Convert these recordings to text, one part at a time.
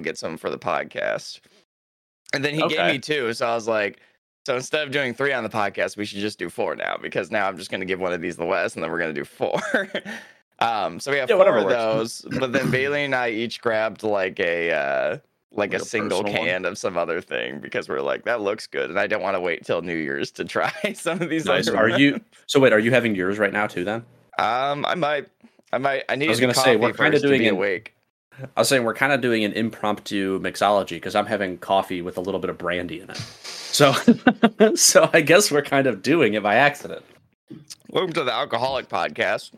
we'll get some for the podcast. And then he gave me two, so I was like, so instead of doing three on the podcast, we should just do four now because now I'm just going to give one of these to Wes, and then we're going to do four. um, so we have Yeah, four of those, but then Bailey and I each grabbed like a uh, like, Like a a single personal one? can of some other thing because we're like that looks good, and I don't want to wait till New Year's to try some of these. Nice. Are ones. you? So wait, are you having yours right now too? Then Um, I might, I might. I need. I was gonna say, we're kinda doing be an- awake. I was saying we're kind of doing an impromptu mixology because I'm having coffee with a little bit of brandy in it. So, so I guess we're kind of doing it by accident. Welcome to the Alcoholic Podcast.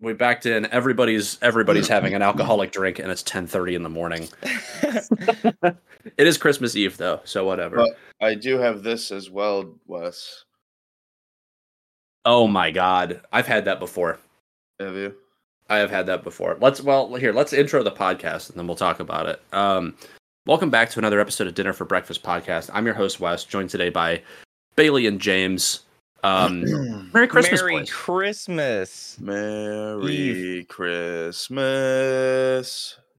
We backed in. Everybody's everybody's having an alcoholic drink, and it's 10:30 in the morning. It is Christmas Eve though, so whatever. But I do have this as well, Wes. oh my god, I've had that before. Have you? I have had that before. Let's well here. Let's intro the podcast and then we'll talk about it. Um, welcome back to another episode of Dinner for Breakfast podcast. I'm your host Wes, joined today by Bailey and James. Um, Merry Christmas, Merry boys. Christmas. Merry Christmas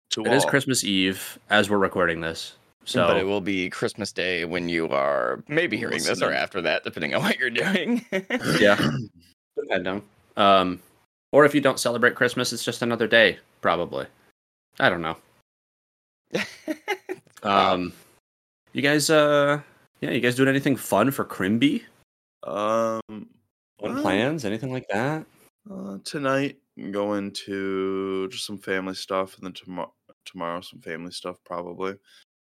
to It is all. Christmas Eve as we're recording this. So but it will be Christmas Day when you are maybe hearing this or after that, depending on what you're doing. yeah, depending. Um, or if you don't celebrate Christmas, it's just another day, probably. I don't know. Um, you guys, uh, yeah, you guys doing anything fun for Crimby? Um, Well- plans, anything like that? uh, tonight I'm going to just some family stuff, and then tomorrow, tomorrow some family stuff probably.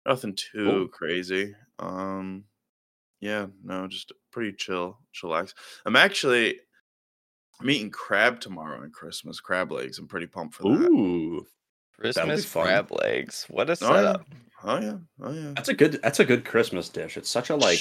Nothing too Cool. crazy. Um, yeah, no, just pretty chill, chillax. I'm actually I'm eating crab tomorrow on Christmas. Crab legs. I'm pretty pumped for that. Ooh, Christmas crab legs. What a Oh yeah. setup. oh yeah, oh yeah. that's a good. That's a good Christmas dish. It's such a like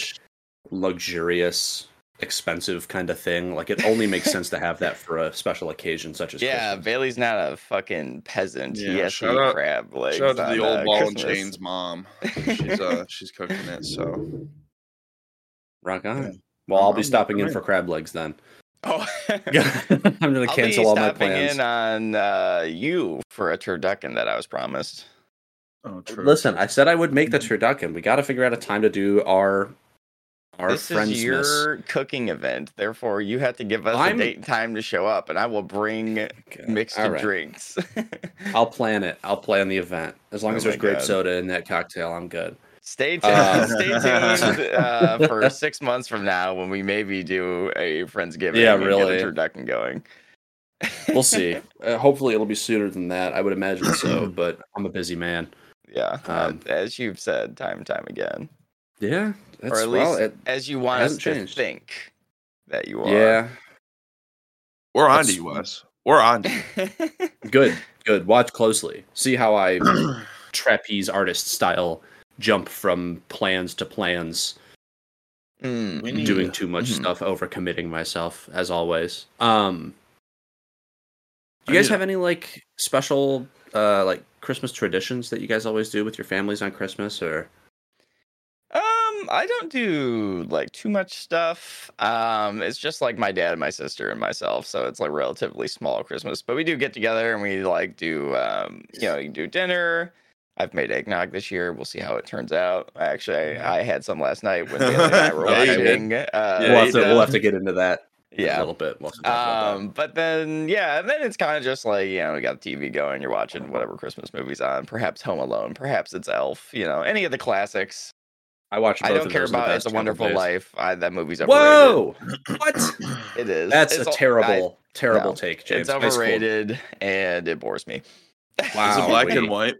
luxurious, expensive kind of thing. Like it only makes sense to have that for a special occasion such as Christmas. Yeah, Christmas. Bailey's not a fucking peasant. he Yeah, has to shout eat out- crab legs. Shout out to the old uh, ball and chains mom. She's uh she's cooking it. So Rock on. Yeah. Well, I'll be stopping in for crab legs then. Oh, I'm gonna I'll cancel be all my stopping plans. in on uh, you for a turducken that I was promised. oh true. Listen, I said I would make the turducken. We got to figure out a time to do our our this friends is your cooking event, therefore you have to give us I'm- a date and time to show up, and I will bring mixed All right. drinks. I'll plan it. I'll plan the event. As long Oh as there's grape God. soda in that cocktail, I'm good. Stay tuned. Uh, Stay tuned uh, for six months from now when we maybe do a friendsgiving. Yeah, and really. Get a turducken going. We'll see. Uh, hopefully, it'll be sooner than that. I would imagine so, but I'm a busy man. Yeah, Um, uh, as you've said time and time again, Yeah, that's, or at least well, it, as you want us hasn't to think that you are. yeah, We're on to That's- you, Wes. We're on to good, good. Watch closely. See how I trapeze artist style jump from plans to plans, Mm. Doing too much Mhm. stuff, overcommitting myself as always. Um, do you guys have any like special uh like Christmas traditions that you guys always do with your families on Christmas or? Um, I don't do like too much stuff. Um, it's just like my dad and my sister and myself, so it's like relatively small Christmas. But we do get together and we like do um, you know, you do dinner. I've made eggnog this year. We'll see how it turns out. Actually, I, I had some last night when Bailey and I were Yeah, watching. Uh, Yeah, we'll, have to, we'll have to get into that Yeah, a little bit. We'll have to talk about Um, but then yeah, and then it's kind of just like you know, we got the TV going. You're watching whatever Christmas movies on. Perhaps Home Alone. Perhaps it's Elf. You know, any of the classics. I watch. I don't of care those in the about It's a Wonderful days. Life. I, that movie's overrated. Whoa! what? It is. That's It's a o- terrible, terrible no, take, James. It's overrated and it bores me. Wow. Is it black and white?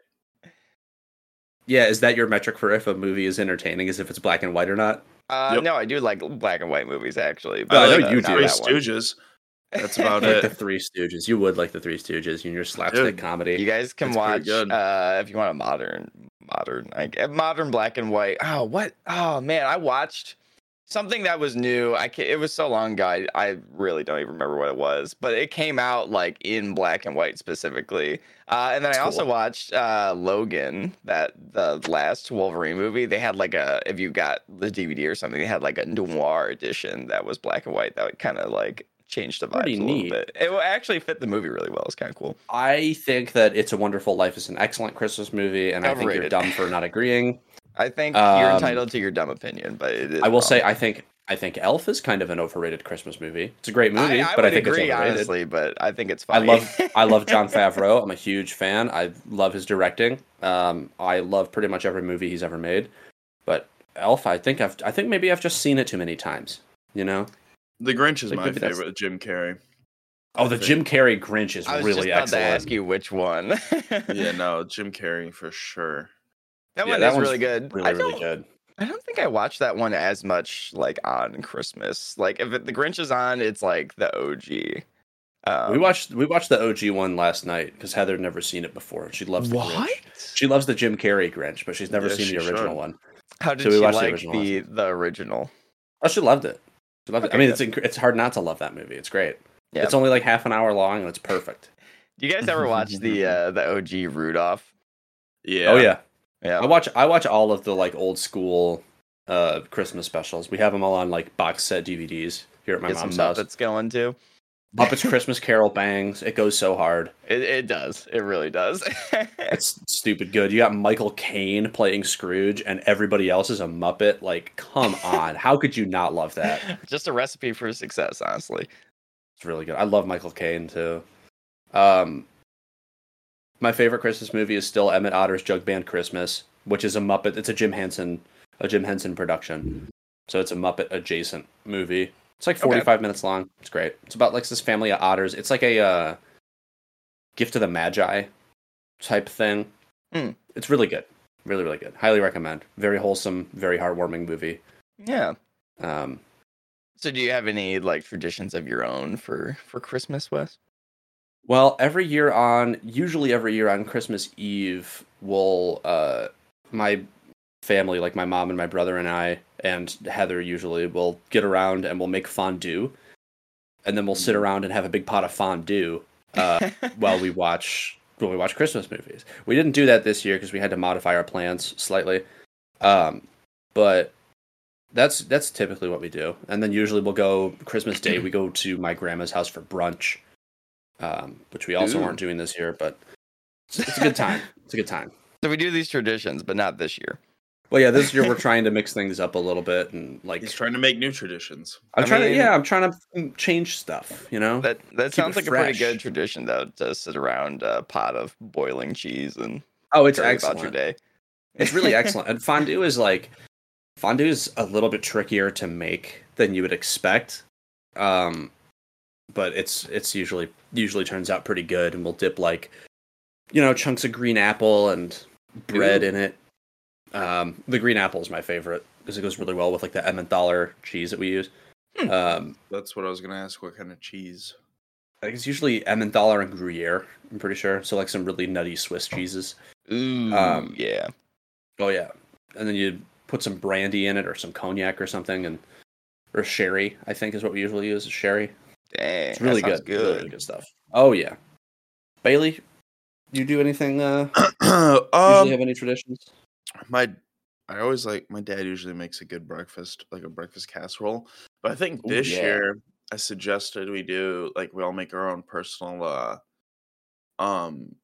Yeah, is that your metric for if a movie is entertaining? Is if it's black and white or not? Uh, Yep. No, I do like black and white movies actually. Oh, I know uh, you do. Three that one. Stooges. That's about Like the it. Three Stooges. You would like the Three Stooges. and your slapstick Dude, comedy. You guys can It's watch uh, if you want a modern, modern, like modern black and white. Oh, what? Oh man, I watched something that was new. I it was so long ago. I, I really don't even remember what it was, but it came out like in black and white specifically. Uh, and then I That's also cool. watched uh, Logan, that the last Wolverine movie. They had like a if you got the DVD or something, they had like a noir edition that was black and white. That kind of like changed the Pretty a little neat. bit. It actually fit the movie really well. It's kind of cool. I think that It's a Wonderful Life is an excellent Christmas movie, and I think you're dumb for not agreeing. I think you're Um, entitled to your dumb opinion, but it is I will wrong. say, I think I think Elf is kind of an overrated Christmas movie. It's a great movie, I, I but would I think agree, it's overrated. honestly, but I think it's I love I love John Favreau. I'm a huge fan. I love his directing. Um, I love pretty much every movie he's ever made. But Elf, I think I've I think maybe I've just seen it too many times. You know? The Grinch is Like, my maybe that's- favorite. Jim Carrey. Oh, the think- Jim Carrey Grinch is I was really just about excellent. to ask you which one. Yeah, no, Jim Carrey for sure. That Yeah, one that is really good. Really, I really don't, good. I don't think I watched that one as much like on Christmas. Like if it, the Grinch is on, it's like the OG. Um, we watched we watched the OG one last night because Heather had never seen it before. She loves the what? Grinch. She loves the Jim Carrey Grinch, but she's never Yeah, seen she the original should. one. How did So we she the like original the the original? Oh, she loved it. She loved it. I mean, good. it's it's hard not to love that movie. It's great. Yeah. It's only like half an hour long and it's perfect. Do you guys ever watch the uh, the OG Rudolph? Yeah. Oh yeah, Yeah. I watch I watch all of the like old school uh Christmas specials. We have them all on like box set DVDs here at my Get mom's house. Muppets going too. Muppets Christmas Carol bangs. It goes so hard. It, it does. It really does. It's stupid good. You got Michael Caine playing Scrooge, and everybody else is a Muppet. Like, come on, how could you not love that? Just a recipe for success, honestly. It's really good. I love Michael Caine too. Um, my favorite Christmas movie is still Emmett Otter's Jug Band Christmas, which is a Muppet. It's a Jim Henson, a Jim Henson production. So it's a Muppet adjacent movie. It's like Okay. 45 minutes long. It's great. It's about like this family of otters. It's like a uh, gift of the Magi type thing. Hmm. It's really good. Really, really good. Highly recommend. Very wholesome, very heartwarming movie. Yeah. Um, So, do you have any like traditions of your own for for Christmas, Wes? Well, every year on, usually every year on Christmas Eve, we'll, uh, my family, like my mom and my brother and I, and Heather usually, will get around and we'll make fondue. And then we'll sit around and have a big pot of fondue uh, while we watch while we watch Christmas movies. We didn't do that this year because we had to modify our plans slightly. Um, but that's that's typically what we do. And then usually we'll go Christmas Day. We go to my grandma's house for brunch, um, which we also Ooh. aren't doing this year. But it's, it's a good time. It's a good time. so we do these traditions, but not this year. Well, yeah, this year we're trying to mix things up a little bit and like He's trying to make new traditions. I'm I trying mean- to yeah, I'm trying to change stuff. You know, That that Keep sounds it like a pretty good tradition, though, to sit around a pot of boiling cheese and oh, it's worry excellent. about your day. It's really excellent. And fondue is like fondue is a little bit trickier to make than you would expect. Um but it's it's usually usually turns out pretty good and we'll dip like you know, chunks of green apple and bread Ooh. in it. Um the green apple is my favorite because it goes really well with like the Emmentaler cheese that we use. Hmm. Um That's what I was gonna ask. What kind of cheese? like it's usually Emmentaler and Gruyere, I'm pretty sure. So like some really nutty Swiss cheeses. Ooh, Um, yeah. Oh yeah, and then you put some brandy in it or some cognac or something, and or sherry. I think is what we usually use. is Sherry. Dang, It's really sounds good. Really, good stuff. Oh yeah, Bailey, do you do anything? Uh, usually um, have any traditions? my I always like my dad usually makes a good breakfast, like a breakfast casserole. But I think Ooh, this yeah. year I suggested we do like we all make our own personal uh um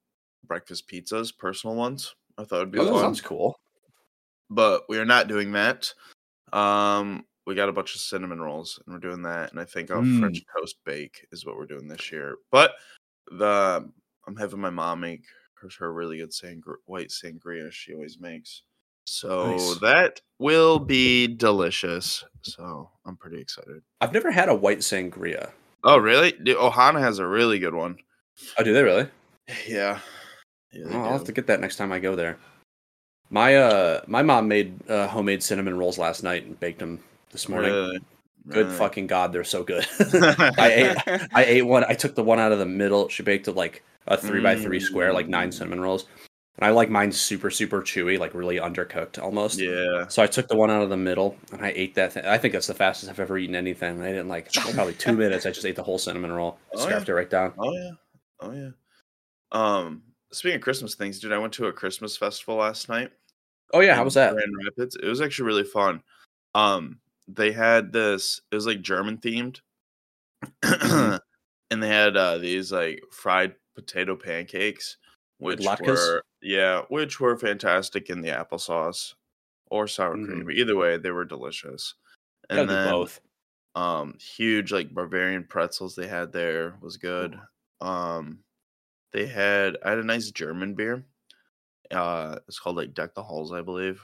breakfast pizzas, personal ones. I thought it'd be Oh, that fun. sounds cool. But we are not doing that. Um we got a bunch of cinnamon rolls and we're doing that. And I think a Mm. French toast bake is what we're doing this year. But the I'm having my mom make her, her really good sangr- white sangria she always makes. So Nice. that will be delicious. So I'm pretty excited. I've never had a white sangria. Oh, really? Dude, Ohana has a really good one. Oh, do they really? Yeah. Yeah, they Oh, I'll have to get that next time I go there. My uh, my mom made uh, homemade cinnamon rolls last night and baked them this morning. Really? Good Really? fucking god, they're so good. I ate I ate one. I took the one out of the middle. She baked it like a three by three square, like nine Mm. cinnamon rolls. And I like mine super super chewy, like really undercooked almost. Yeah. So I took the one out of the middle and I ate that. Thing. I think that's the fastest I've ever eaten anything. I didn't like probably two minutes. I just ate the whole cinnamon roll, Oh, scarfed it right down. Oh yeah. Oh yeah. Um speaking of Christmas things, dude, I went to a Christmas festival last night. Oh yeah, how was that? Grand Rapids. It was actually really fun. Um they had this it was like German themed. Mhm. and they had uh, these like fried potato pancakes, which were yeah, which were fantastic in the applesauce or sour Mhm. cream. Either way, they were delicious. And then both. um huge like Bavarian pretzels they had there was good. Um they had I had a nice German beer. Uh it's called like Deck the Halls, I believe.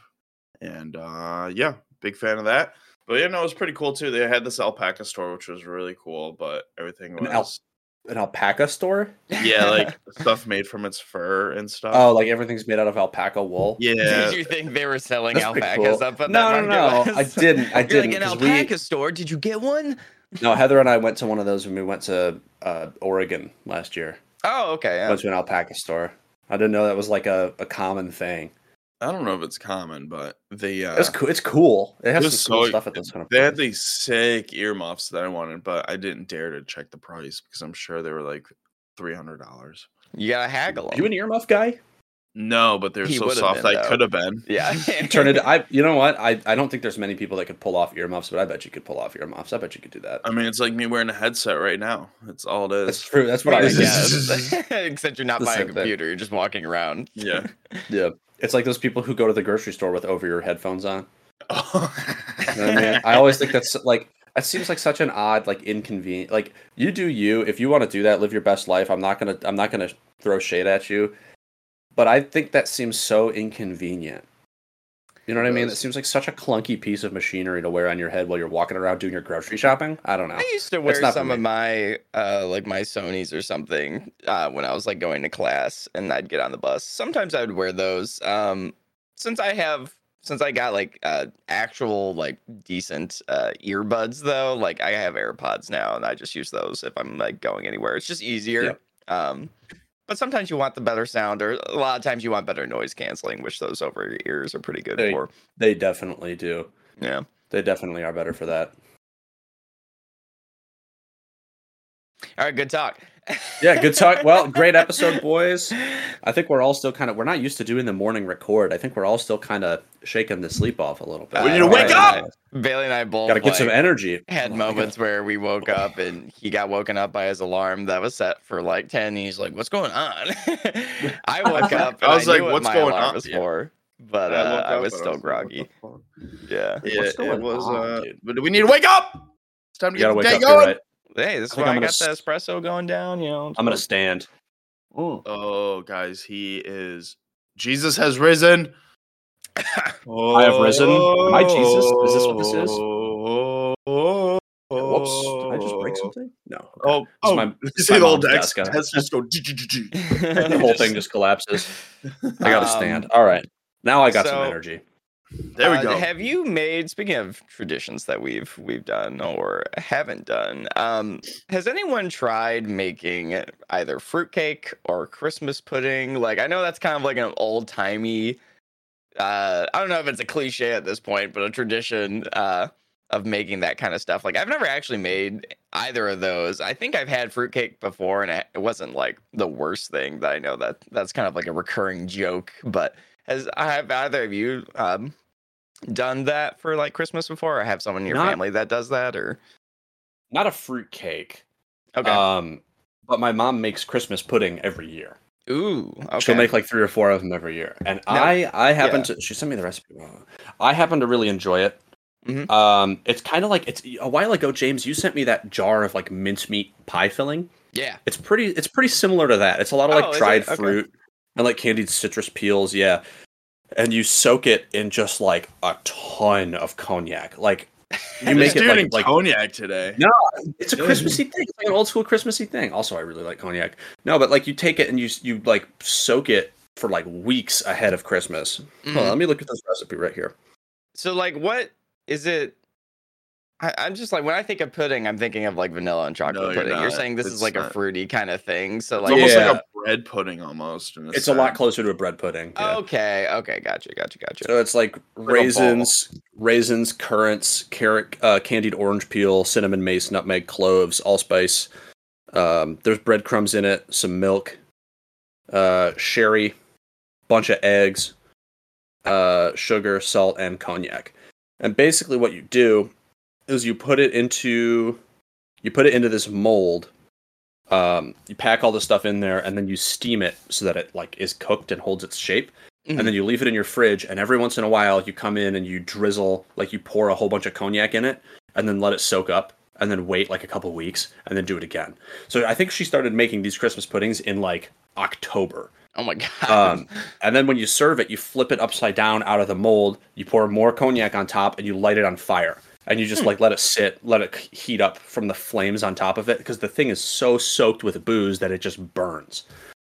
And uh yeah, big fan of that. But yeah, no, it was pretty cool too. They had this alpaca store, which was really cool, but everything An al- An alpaca store? yeah, like stuff made from its fur and stuff. Oh, like everything's made out of alpaca wool. yeah. Did you think they were selling That's alpacas cool. up at No, that no, market? no, I didn't- I You're didn't, Like an 'cause we- alpaca store. Did you get one? No, Heather and I went to one of those when we went to uh, Oregon last year. Oh, okay. yeah. Went to an alpaca store. I didn't know that was like a, a common thing. I don't know if it's common, but the uh It's cool. It's cool. It has it was some cool so- stuff at this kind of. They had these sick earmuffs that I wanted, but I didn't dare to check the price because I'm sure they were like three hundred dollars. You gotta haggle You them. an earmuff guy? No, but they're He so soft. been, I could have been. Yeah. Turn it. I. You know what? I. I don't think there's many people that could pull off earmuffs, but I bet you could pull off earmuffs. I bet you could do that. I mean, it's like me wearing a headset right now. It's all it is. That's true. That's what I I was. guess. Except you're not The by a same thing. computer. You're just walking around. Yeah. Yeah. It's like those people who go to the grocery store with over your headphones on. Oh. You know I mean? I always think that's like that seems like such an odd, like inconvenient. Like you do you. If you want to do that, live your best life. I'm not gonna. I'm not gonna throw shade at you. But I think that seems so inconvenient. You know what I mean? It seems like such a clunky piece of machinery to wear on your head while you're walking around doing your grocery shopping. I don't know. I used to wear some of my uh like my Sony's or something uh when I was like going to class and I'd get on the bus. Sometimes I would wear those. Um since I have since I got like uh actual like decent uh earbuds though, like I have AirPods now and I just use those if I'm like going anywhere. It's just easier. Um but sometimes you want the better sound or a lot of times you want better noise canceling, which those over your ears are pretty good Hey. for. They definitely do. Yeah. They definitely are better for that. All right, good talk. Yeah, good talk. Well, great episode, boys. I think we're all still kind of we're not used to doing the morning record. I think we're all still kind of shaking the sleep off a little bit. We need to Uh, wake up! I- Bailey and I both Got to get some energy. had moments where we woke up and he got woken up by his alarm that was set for like 10 and he's like what's going on i woke up I was I like, knew what "What's going alarm on?" was Yeah. for but I uh, i up was and still like, groggy "What yeah fuck?" What's Yeah, going it was. on, uh, dude? but we need to wake up. It's time to You get the day up. You're going. Right. hey this is think why I'm i gonna got the espresso going down you know I'm gonna stand. Oh, guys, he is. Jesus has risen. oh, I have risen. Am I Jesus? Is this what this is? Oh, Whoops! Did I just break something? No. okay. Oh, It's oh, my- you see the old mom's Dex desk. has just go. The whole thing just collapses. I gotta Um, stand. All right. Now I got some energy. There we Uh, go. Have you made speaking of traditions that we've we've done or haven't done? Um, has anyone tried making either fruitcake or Christmas pudding? Like I know that's kind of like an old timey. Uh, I don't know if it's a cliche at this point, but a tradition uh, of making that kind of stuff. Like I've never actually made either of those. I think I've had fruitcake before, and it it wasn't like the worst thing. That I know that that's kind of like a recurring joke, but has have either of you um, done that for like Christmas before, or have someone in your Not- family that does that, or Not a fruit cake. okay? Um, but my mom makes Christmas pudding every year. Ooh, okay. She'll make like three or four of them every year, and Now- I I happen yeah. to she sent me the recipe. I happen to really enjoy it. Mhm. Um, it's kind of like it's a while ago, James. You sent me that jar of like mincemeat pie filling. yeah. It's pretty. It's pretty similar to that. It's a lot of Oh, like it? dried Okay. fruit and like candied citrus peels. Yeah, and you soak it in just like a ton of cognac. Like you make it like, like cognac today. No, it's a Christmassy thing. It's like an old school Christmassy thing. Also, I really like cognac. No, but like you take it and you you like soak it for like weeks ahead of Christmas. Hold on, mm-hmm. let me look at this recipe right here. So like, what is it? I, I'm just like when I think of pudding, I'm thinking of like vanilla and chocolate No, you're pudding. You're saying this is It's like a fruity kind of thing. So It's like, almost Yeah. like a bread pudding almost. in It's a lot closer to a bread pudding. yeah. okay, okay, gotcha, gotcha, gotcha. So it's like ball. raisins, raisins, currants, carrot, uh, candied orange peel, cinnamon, mace, nutmeg, cloves, allspice. Um, there's breadcrumbs in it, some milk, uh, sherry, bunch of eggs, uh, sugar, salt, and cognac. And basically, what you do is you put it into You put it into this mold. Um, you pack all the stuff in there, and then you steam it so that it like is cooked and holds its shape. Mhm. And then you leave it in your fridge, and every once in a while you come in and you drizzle, like you pour a whole bunch of cognac in it, and then let it soak up, and then wait like a couple weeks, and then do it again. So I think she started making these Christmas puddings in like October. Oh my god. Um, and then when you serve it, you flip it upside down out of the mold. You pour more cognac on top, and you light it on fire. And you just like let it sit, let it heat up from the flames on top of it, because the thing is so soaked with booze that it just burns.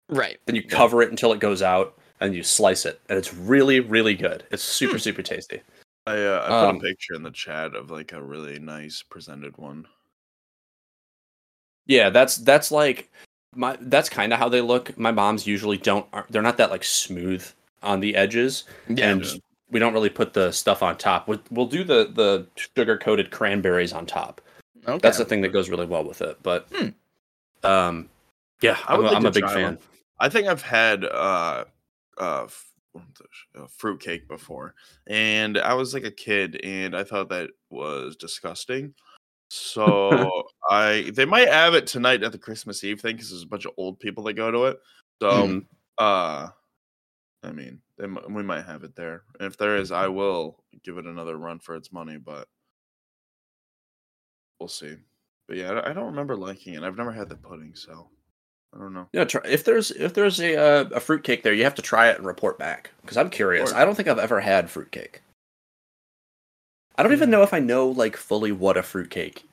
right. Then you cover it until it goes out, and you slice it, and it's really, really good. It's super, super tasty. I uh, I put Um, a picture in the chat of like a really nice presented one. Yeah, that's that's like my that's kind of how they look. My moms usually don't. They're not that like smooth on the edges. Yeah. and we don't really put the stuff on top. We'll, we'll do the the sugar coated cranberries on top. okay. That's the thing that goes really well with it. But Hmm. um, yeah, I I'm, a, like I'm a big fan. one. I think I've had uh uh, f- what was it? fruit cake before, and I was like a kid, and I thought that was disgusting. So I they might have it tonight at the Christmas Eve thing because there's a bunch of old people that go to it. So Mhm. uh, I mean, they, we might have it there. And if there is, I will give it another run for its money, but we'll see. But yeah, I- I don't remember liking it. I've never had the pudding, so I don't know. Yeah, try, if there's if there's a uh, a fruit cake there, you have to try it and report back because I'm curious. Or- I don't think I've ever had fruit cake. I don't even know if I know like fully what a fruit cake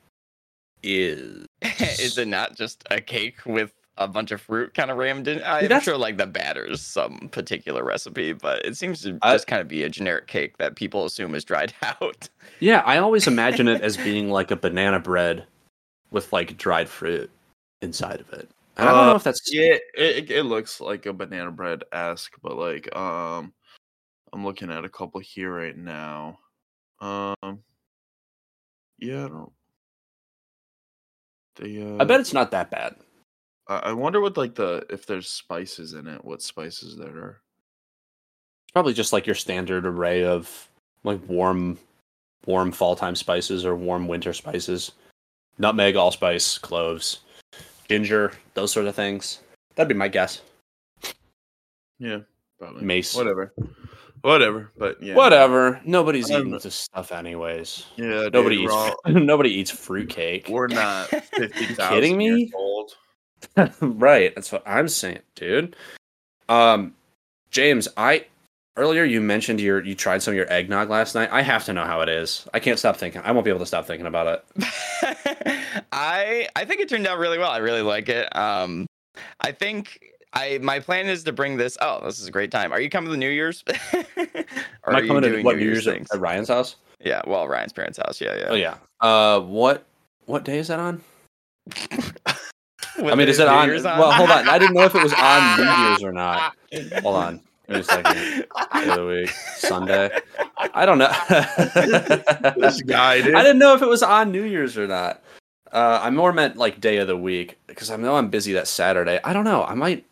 is. is it not just a cake with a bunch of fruit kind of rammed in? I'm that's- sure like the batter's some particular recipe, but it seems to I- just kind of be a generic cake that people assume is dried out. Yeah, I always imagine it as being like a banana bread with like dried fruit inside of it. I don't know Uh, if that's Yeah, it, it, it looks like a banana bread esque, but like um, I'm looking at a couple here right now. Um, yeah, I don't. They, uh, I bet it's not that bad. I, I wonder what like the if there's spices in it. What spices there are? It's probably just like your standard array of like warm warm fall time spices or warm winter spices. Nutmeg, allspice, cloves, ginger, those sort of things. That'd be my guess. Yeah, probably Mace. Whatever, whatever. But yeah, Whatever. Nobody's I'm- eating this stuff anyways. Yeah, Nobody we're eats all- nobody eats fruitcake. We're not fifty thousand kidding me? years old. right, that's what I'm saying, dude. Um James, I earlier you mentioned your you tried some of your eggnog last night. I have to know how it is. I can't stop thinking. I won't be able to stop thinking about it. I I think it turned out really well. I really like it. Um, I think I my plan is to bring this. Oh, this is a great time. Are you coming to the New Year's? Am are I you coming to what New Year's at, things? at Ryan's house? Yeah, well, Ryan's parents' house. Yeah, yeah. Oh yeah. Uh what what day is that on? I mean, is it New on, Well, hold on. I didn't know if it was on New Year's or not. Hold on. Me a second. Day of the week. Sunday. I don't know. This guy, dude. I didn't know if it was on New Year's or not. Uh, I more meant like day of the week because I know I'm busy that Saturday. I don't know. I might,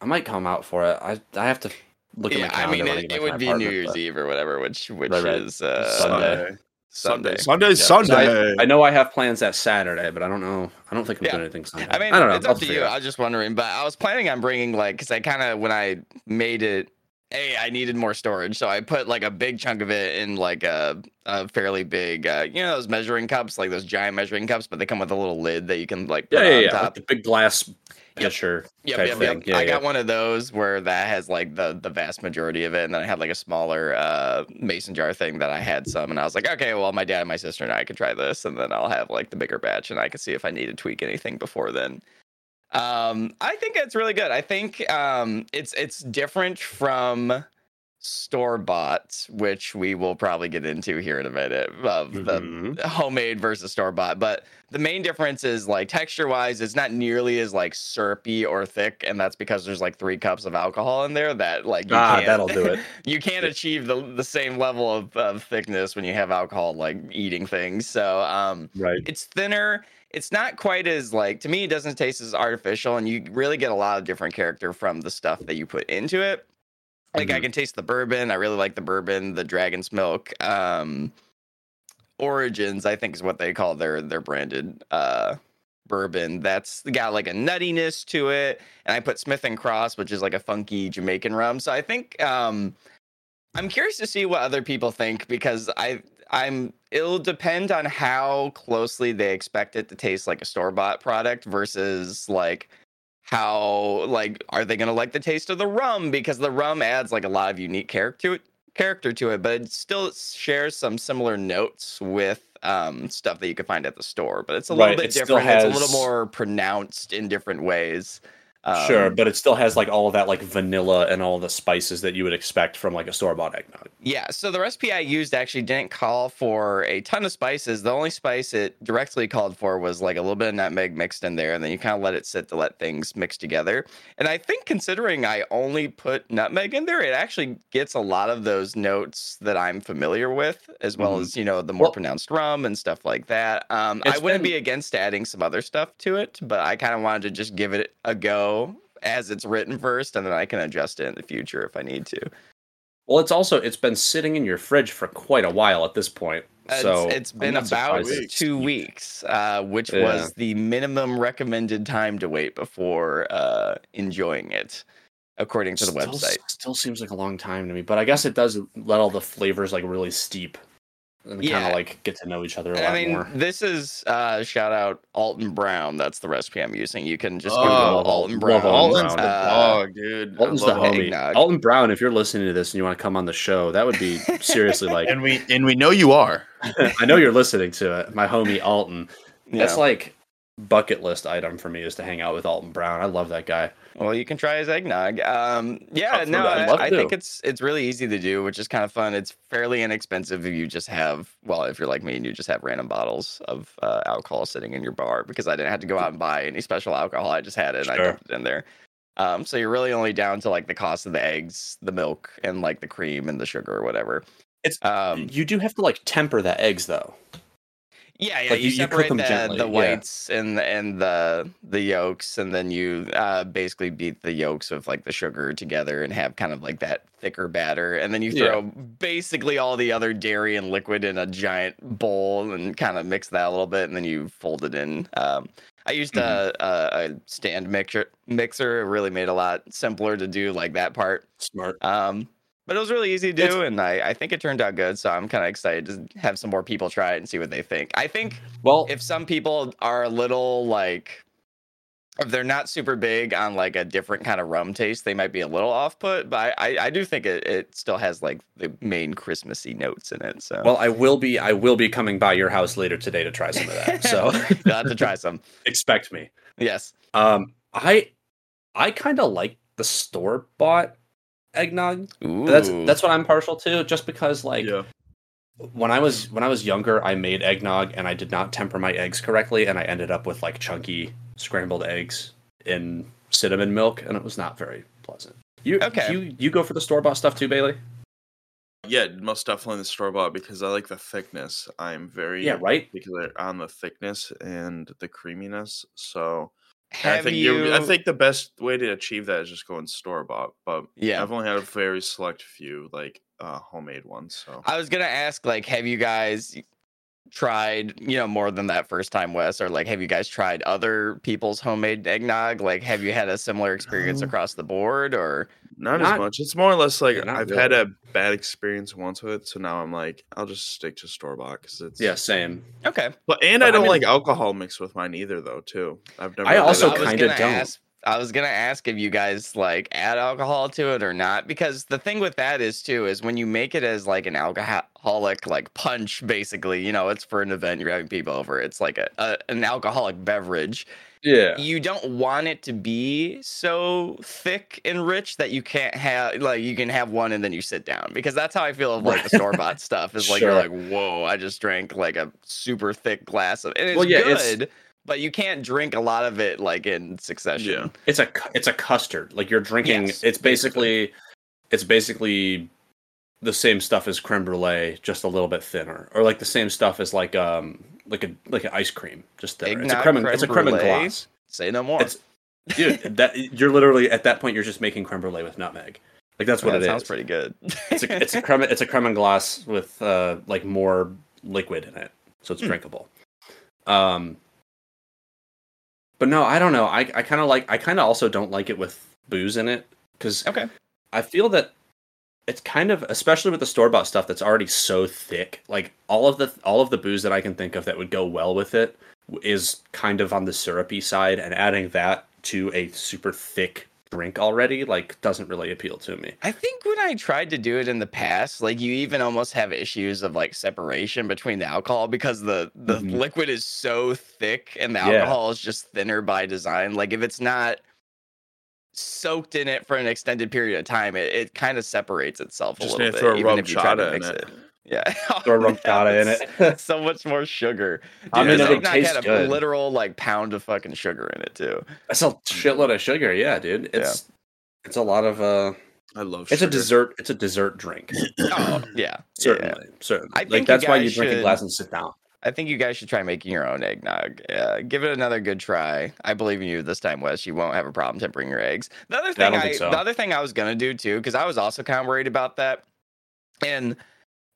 I might come out for it. I I have to look at my Yeah, I mean, it, it would be New Year's but- Eve or whatever, which which Right, right. is uh, Sunday. Sunday. Sunday, Yeah. Sunday, So I, I know I have plans that Saturday, but I don't know. I don't think I'm Yeah. doing anything Sunday. I mean, I don't know. it's I'll up to you. it out. I was just wondering, but I was planning on bringing like, because I kind of when I made it, hey, I needed more storage, so I put like a big chunk of it in like a, a fairly big, uh, you know, those measuring cups, like those giant measuring cups, but they come with a little lid that you can like put Yeah, yeah, on yeah. top. Like the big glass pitcher Yep, yep, yep. Yeah, I yeah. got one of those where that has like the the vast majority of it, and then I had like a smaller uh, mason jar thing that I had some, and I was like, okay, well, my dad, and my sister, and I can try this, and then I'll have like the bigger batch, and I can see if I need to tweak anything before then. Um, I think it's really good. I think um, it's it's different from store bought, which we will probably get into here in a minute of Mhm. the homemade versus store bought. But the main difference is like texture wise, it's not nearly as like syrupy or thick, and that's because there's like three cups of alcohol in there that like you Ah, can't, that'll do it. you can't achieve the the same level of, of thickness when you have alcohol like eating things. So um Right. it's thinner it's not quite as like to me it doesn't taste as artificial and you really get a lot of different character from the stuff that you put into it like i Mhm. can taste the bourbon i really like the bourbon the dragon's milk um Origins, I think is what they call their their branded uh bourbon. That's got like a nuttiness to it. And I put Smith and Cross, which is like a funky Jamaican rum. So I think um I'm curious to see what other people think because I I'm it'll depend on how closely they expect it to taste like a store bought product versus like how like are they gonna like the taste of the rum because the rum adds like a lot of unique character character to it, but it still shares some similar notes with um, stuff that you can find at the store. But it's a little bit it different. It's a little more pronounced in different ways. Sure, Um, but it still has like all of that like vanilla and all the spices that you would expect from like a store bought eggnog. Yeah, so the recipe I used actually didn't call for a ton of spices. The only spice it directly called for was like a little bit of nutmeg mixed in there, and then you kind of let it sit to let things mix together. And I think considering I only put nutmeg in there, it actually gets a lot of those notes that I'm familiar with, as well Mhm. as you know the more Well- pronounced rum and stuff like that. Um, I wouldn't been- be against adding some other stuff to it, but I kind of wanted to just give it a go as it's written first, and then I can adjust it in the future if I need to. Well, it's also it's been sitting in your fridge for quite a while at this point. It's- So it's I'm been about surprised two weeks, uh, which Yeah. was the minimum recommended time to wait before uh, enjoying it, according to the Still- website. Still seems like a long time to me, but I guess it does let all the flavors like really steep and kind Yeah. of like get to know each other a And lot I mean, more. this is uh, shout out Alton Brown. That's the recipe I'm using. You can just Oh, Google Alton Alton- Brown. love Alton Alton's Brown. uh, dog, dude. Alton's the Alton. homie. eggnog. Alton Brown, if you're listening to this and you want to come on the show, that would be seriously like And we and we know you are. I know you're listening to it. My homie Alton. That's know. like bucket list item for me is to hang out with Alton Brown. I love that guy. Well, you can try his eggnog. Um, yeah, no, I, I think it's it's really easy to do, which is kind of fun. It's fairly inexpensive if you just have, well, if you're like me and you just have random bottles of uh, alcohol sitting in your bar, because I didn't have to go out and buy any special alcohol. I just had it and I Sure. dumped it in there. Um, so you're really only down to like the cost of the eggs, the milk, and like the cream and the sugar or whatever. It's- um, You do have to like temper the eggs though. Yeah, yeah. Like, you, you- you separate them the, the yeah. whites and the, and the the yolks, and then you uh, basically beat the yolks with like the sugar together and have kind of like that thicker batter, and then you Yeah. throw basically all the other dairy and liquid in a giant bowl and kind of mix that a little bit, and then you fold it in. Um, I used a, a, a stand mixer mixer. It really made a lot simpler to do like that part. Smart. Um, but it was really easy to It's- do, and I, I think it turned out good. So I'm kind of excited to have some more people try it and see what they think. I think Well, if some people are a little like, if they're not super big on like a different kind of rum taste, they might be a little off put. But I, I, I do think it, it still has like the main Christmassy notes in it. So well, I will be I will be coming by your house later today to try some of that. So you'll have to try some. expect me. Yes. Um, I I kind of like the store bought eggnog. Ooh. That's that's what I'm partial to, just because like yeah. when I was when I was younger, I made eggnog and I did not temper my eggs correctly, and I ended up with like chunky scrambled eggs in cinnamon milk, and it was not very pleasant. You Okay. You you go for the store bought stuff too, Bailey? Yeah, most definitely the store bought because I like the thickness. I'm very Yeah, right. particular on the thickness and the creaminess. So I think you? you I think the best way to achieve that is just going store bought. But Yeah. I've only had a very select few like uh homemade ones. So I was gonna ask, like, have you guys tried, you know, more than that first time, Wes, or like, have you guys tried other people's homemade eggnog? Like, have you had a similar experience No. across the board, or not, Not- as much. It's more or less like I've had a bad experience once with it, so now I'm like, I'll just stick to store bought because it's Yeah, same. okay? But and But I I don't mean- like alcohol mixed with mine either, though. Too. I've never. I also kinda don't. Ask, I was gonna ask if you guys like add alcohol to it or not, because the thing with that is too is when you make it as like an alcoholic like punch, basically, you know, it's for an event you're having people over. It's like a, a an alcoholic beverage. Yeah. you don't want it to be so thick and rich that you can't have like you can have one and then you sit down because that's how I feel of like the store bought stuff is like you're like whoa I just drank like a super thick glass of and it's Well, yeah, it's- good but you can't drink a lot of it like in succession. Yeah. It's a it's a custard. Like you're drinking. Yes, it's basically, it's basically the same stuff as creme brulee, just a little bit thinner, or like the same stuff as like um like a like an ice cream, just thinner. It's a creme. creme it's a creme glace. Say no more. It's dude. That you're literally at that point you're just making creme brulee with nutmeg. Like that's what that it sounds is. pretty good. It's a it's a creme it's a creme and glace with uh like more liquid in it, so it's Hmm. drinkable. Um, but no, I don't know. I I kind of like. I kind of also don't like it with booze in it because Okay. I feel that it's kind of, especially with the store bought stuff that's already so thick. Like all of the all of the booze that I can think of that would go well with it is kind of on the syrupy side, and adding that to a super thick drink already like doesn't really appeal to me. I think when I tried to do it in the past, like you even almost have issues of like separation between the alcohol because the the Mhm. liquid is so thick and the Yeah. alcohol is just thinner by design. Like if it's not soaked in it for an extended period of time, it, it kind of separates itself Just a need little to bit. throw a even rum if you try to chata in mix it. it. Yeah. Throw a rum Yeah, chata in it. so much more sugar. I mean, this it'll eggnog taste had a good. literal like pound of fucking sugar in it too. That's a shitload of sugar, yeah, dude. It's it's a lot of uh I love. it's a dessert it's a dessert drink. Oh yeah, yeah. Certainly. Certainly. I like think you that's why you guys drink a glass and sit down. I think you guys should try making your own eggnog. Uh, give it another good try. I believe in you this time, Wes. You won't have a problem tempering your eggs. The other Yeah, I thing, don't I, think so. the other thing I was gonna do too, because I was also kind of worried about that, and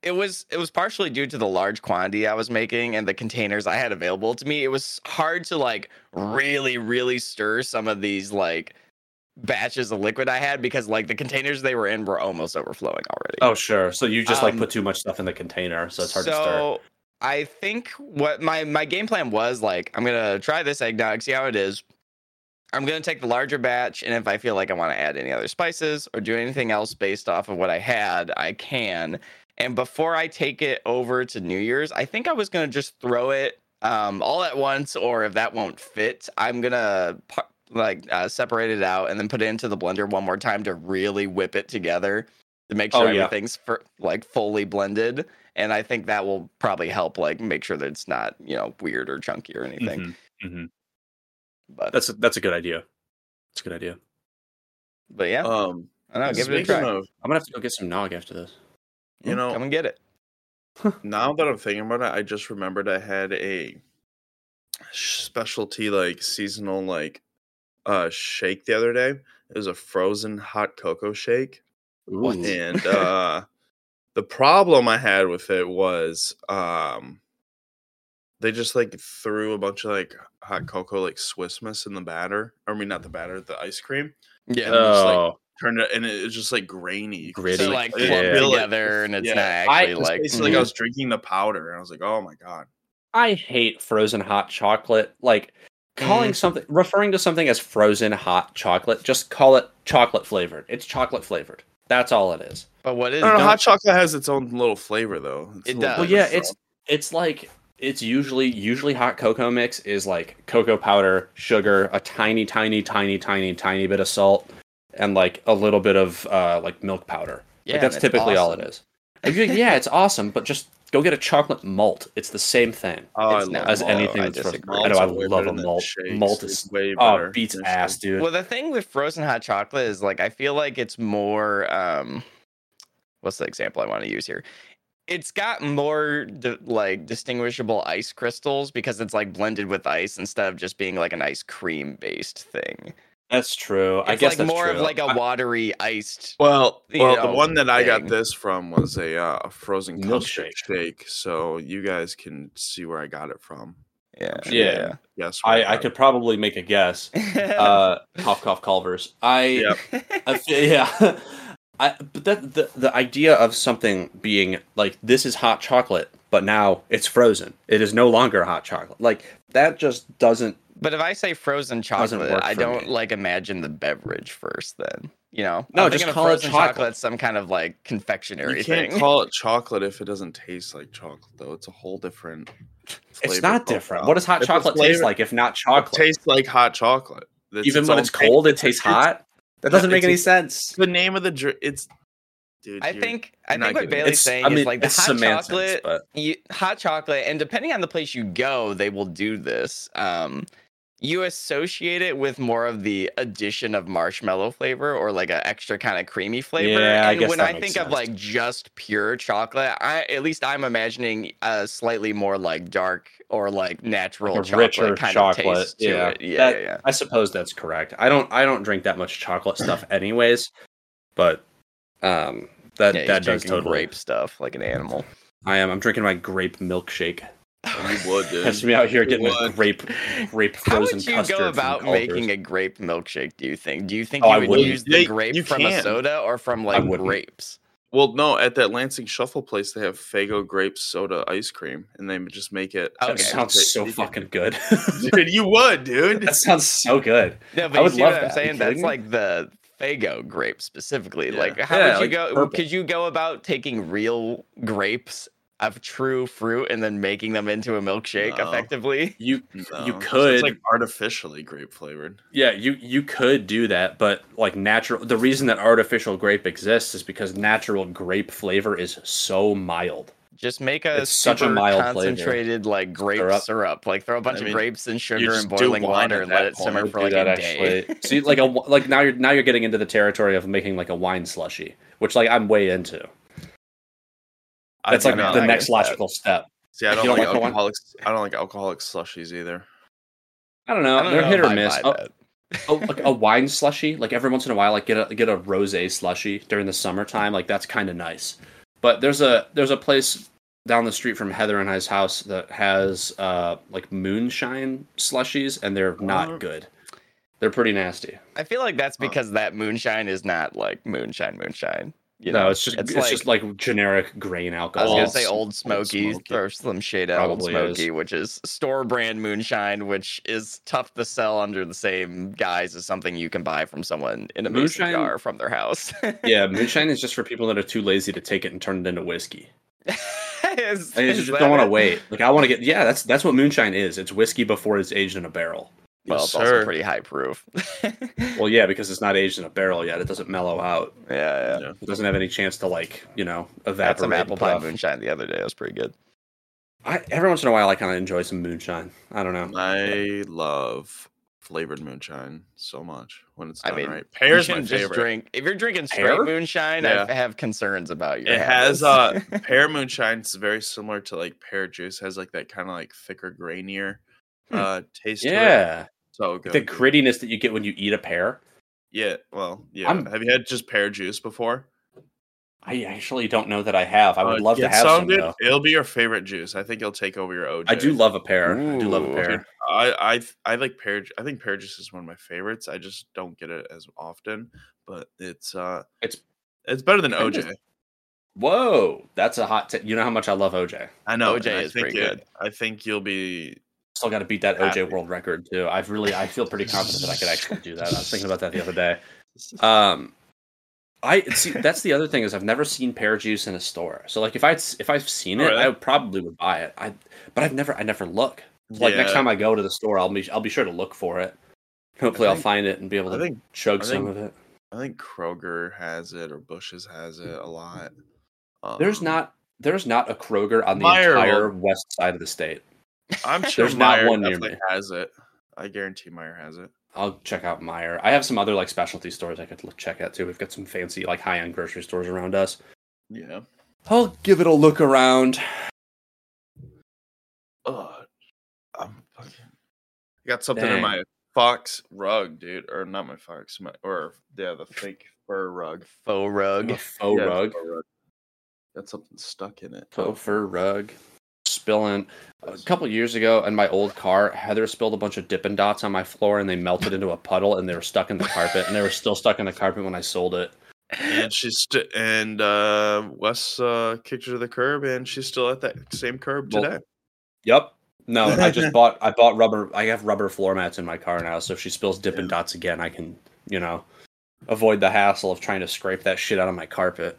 it was it was partially due to the large quantity I was making and the containers I had available to me. It was hard to like really, really stir some of these like batches of liquid I had because like the containers they were in were almost overflowing already. Oh sure. So you just like Um, put too much stuff in the container, so it's hard to stir. I think what my my game plan was like, I'm gonna try this eggnog, see how it is. I'm gonna take the larger batch, and if I feel like I want to add any other spices or do anything else based off of what I had, I can. And before I take it over to New Year's, I think I was gonna just throw it um, all at once, or if that won't fit, I'm gonna like uh, separate it out and then put it into the blender one more time to really whip it together to make Oh, sure yeah. everything's for, like fully blended and I think that will probably help like make sure that it's not you know weird or chunky or anything. Mhm, mhm. But That's a, that's a good idea. That's a good idea. but yeah, Um, I know. Give it a try. Of, I'm gonna have to go get some nog after this. you know, come and get it. now that I'm thinking about it, I just remembered I had a specialty like seasonal like uh shake the other day. It was a frozen hot cocoa shake. Ooh. And uh the problem I had with it was um they just like threw a bunch of like hot cocoa like Swiss miss in the batter. I mean not the batter, the ice cream. Yeah, and just, like, Oh, Turned it and it was just like grainy. Gritty. so like it clumped like- together, and it's yeah, not I- actually It's like basically like I mhm. was drinking the powder and I was like, oh my god. I hate frozen hot chocolate. Like calling something referring to something as frozen hot chocolate, just call it chocolate flavored. It's chocolate flavored. That's all it is. But what is I don't know, hot chocolate has its own little flavor though. It's It does. Well, yeah, from- it's it's like it's usually usually hot cocoa mix is like cocoa powder, sugar, a tiny, tiny, tiny, tiny, tiny bit of salt, and like a little bit of uh, like milk powder. yeah, like, that's it's typically all it is. And you're like, yeah, it's awesome, but just go get a chocolate malt. It's the same thing Oh, I love as malt, anything I that's frozen. disagree. I know I love a than malt. shakes. Malt It's is way oh better beats ass, dude. Well, the thing with frozen hot chocolate is like I feel like it's more. um What's the example I want to use here? It's got more di- like distinguishable ice crystals because it's like blended with ice instead of just being like an ice cream based thing. That's true. I guess like that's more of like a watery iced. Well, well, know, the one that I got this from was a uh, frozen Milkshake. shake, so you guys can see where I got it from. Yeah, Yeah. Yes, where I, I could probably make a guess. Uh, cough, cough, Culver's. I Yep. I feel, yeah. I, but that the the idea of something being like this is hot chocolate, but now it's frozen. It is no longer hot chocolate. Like that just doesn't. But if I say frozen chocolate, I don't me. like imagine the beverage first. Then you know, No, I'm just thinking of call it frozen chocolate. Some kind of like confectionery You can't thing. call it chocolate if it doesn't taste like chocolate, though. It's a whole different. It's not profile. different. What does hot If the chocolate taste like if not It chocolate? tastes like hot chocolate. It's Even when own it's taste. cold, it tastes it's- hot. That doesn't Yeah, make any a- sense. The name of the drink. It's. Dude, I think I think what getting it. Bailey's It's, saying I mean, is like the hot semantics, chocolate, but you, hot chocolate, and depending on the place you go, they will do this. Um, you associate it with more of the addition of marshmallow flavor or like an extra kind of creamy flavor. Yeah, I and guess when I think of like just pure chocolate, I at least I'm imagining a slightly more like dark or like natural Like chocolate richer kind chocolate, of taste to yeah. it. Yeah, That- yeah. I suppose that's correct. I don't I don't drink that much chocolate stuff anyways, but um that Yeah, that does totally grape stuff like an animal. I am. I'm drinking my grape milkshake. You would, dude. That's me out here getting a would. grape, grape How frozen would you custard. go about making a grape milkshake? Do you think? Do you think Oh, I you would use They- the grape you from a soda or from like grapes? Well, no, at that Lansing Shuffle place, they have Faygo grape soda ice cream, and they just make it. That Okay. sounds so fucking good. Dude, you would, dude. that sounds so good. No, but I you would see love what I'm that. Saying? That's like the Faygo grape specifically. Yeah. Like, how Yeah, would you like go? purple. Could you go about taking real grapes of true fruit and then making them into a milkshake No. effectively? You No, you it's could like artificially grape flavored. Yeah, you you could do that, but like natural. The reason that artificial grape exists is because natural grape flavor is so mild. Just make a It's such a super mild flavor. concentrated like grape Syrup. syrup. Like throw a bunch I of grapes and sugar just and boiling water and let it simmer for like that a day. See, like a like now you're now you're getting into the territory of making like a wine slushy, which like I'm way into. I That's like the next get that. logical step. See, I don't, don't like, like alcoholics. I don't like alcoholic slushies either. I don't know. I don't they're know hit or I miss. buy Oh, oh, like a wine slushy, like every once in a while, like get a get a rosé slushy during the summertime, like that's kind of nice. But there's a there's a place down the street from Heather and I's house that has uh like moonshine slushies, and they're not good. They're pretty nasty. I feel like that's Huh. because that moonshine is not like moonshine, moonshine. You no, know, it's just it's it's, like just like generic grain alcohol. I was gonna say Old Smoky, throw some shade at Old Smoky, is. which is store brand moonshine, which is tough to sell under the same guise as something you can buy from someone in a Moonshine- jar from their house. yeah, moonshine is just for people that are too lazy to take it and turn it into whiskey. Is- I just don't want to wait. Like I want to get yeah, that's that's what moonshine is. It's whiskey before it's aged in a barrel. Well, Yes, it's also sir. pretty high proof. Well, yeah, because it's not aged in a barrel yet. It doesn't mellow out. yeah, yeah. Yeah. It doesn't have any chance to like you know Had evaporate. some apple pie off. moonshine the other day. It was pretty good. I, every once in a while, I kind of enjoy some moonshine. I don't know. I love flavored moonshine so much when it's I done mean, right. Pear's my shouldn't just favorite. drink. If you're drinking straight Pear? moonshine, Yeah. I have concerns about you. It has habits. uh pear moonshine. It's very similar to like pear juice. Has like that kind of like thicker, grainier Hmm. uh taste. Yeah, so good. the grittiness that you get when you eat a pear. Yeah, well, yeah. I'm- Have you had just pear juice before? I actually don't know that I have. I would Uh, love to have some. dude. It'll be your favorite juice. I think it'll take over your OJ. I do love a pear. I do love a Ooh. pear. I I I like pear. ju- I think pear juice is one of my favorites. I just don't get it as often, but it's uh It's- it's better than Kinda- OJ. Whoa, that's a hot. T- you know how much I love OJ. I know OJ is pretty good. I think you'll be. Still got to beat that OJ world record too. I've really, I feel pretty confident that I could actually do that. I was thinking about that the other day. Um, I see. That's the other thing is I've never seen pear juice in a store. So like if I if I've seen it, really? I would probably would buy it. I but I've never I never look. Like next time I go to the store, I'll be I'll be sure to look for it. Hopefully, I'll find it and be able I to think chug I some think- of it. I think Kroger has it or Busch's has it a lot. There's Um, not there's not a Kroger on the Meijer entire west side of the state. I'm sure there's not one near me. has it. I guarantee Meijer has it. I'll check out Meijer. I have some other like specialty stores I could look, check out too. We've got some fancy like high end grocery stores around us. Yeah. I'll give it a look around. Ugh. I'm fucking. I got something Dang. in my fox rug, dude, or not my fox, my or yeah, the fake fur rug. faux rug. Faux Yeah, rug, fur rug. Got something stuck in it. faux fur rug. Spilling a couple years ago in my old car, Heather spilled a bunch of Dippin' Dots on my floor, and they melted into a puddle, and they were stuck in the carpet, and they were still stuck in the carpet when I sold it. and she's st- and uh Wes uh kicked her to the curb and she's still at that same curb Well, today. Yep. No, I just bought I bought rubber I have rubber floor mats in my car now, so if she spills Dippin' Yeah. Dots again, I can, you know, avoid the hassle of trying to scrape that shit out of my carpet.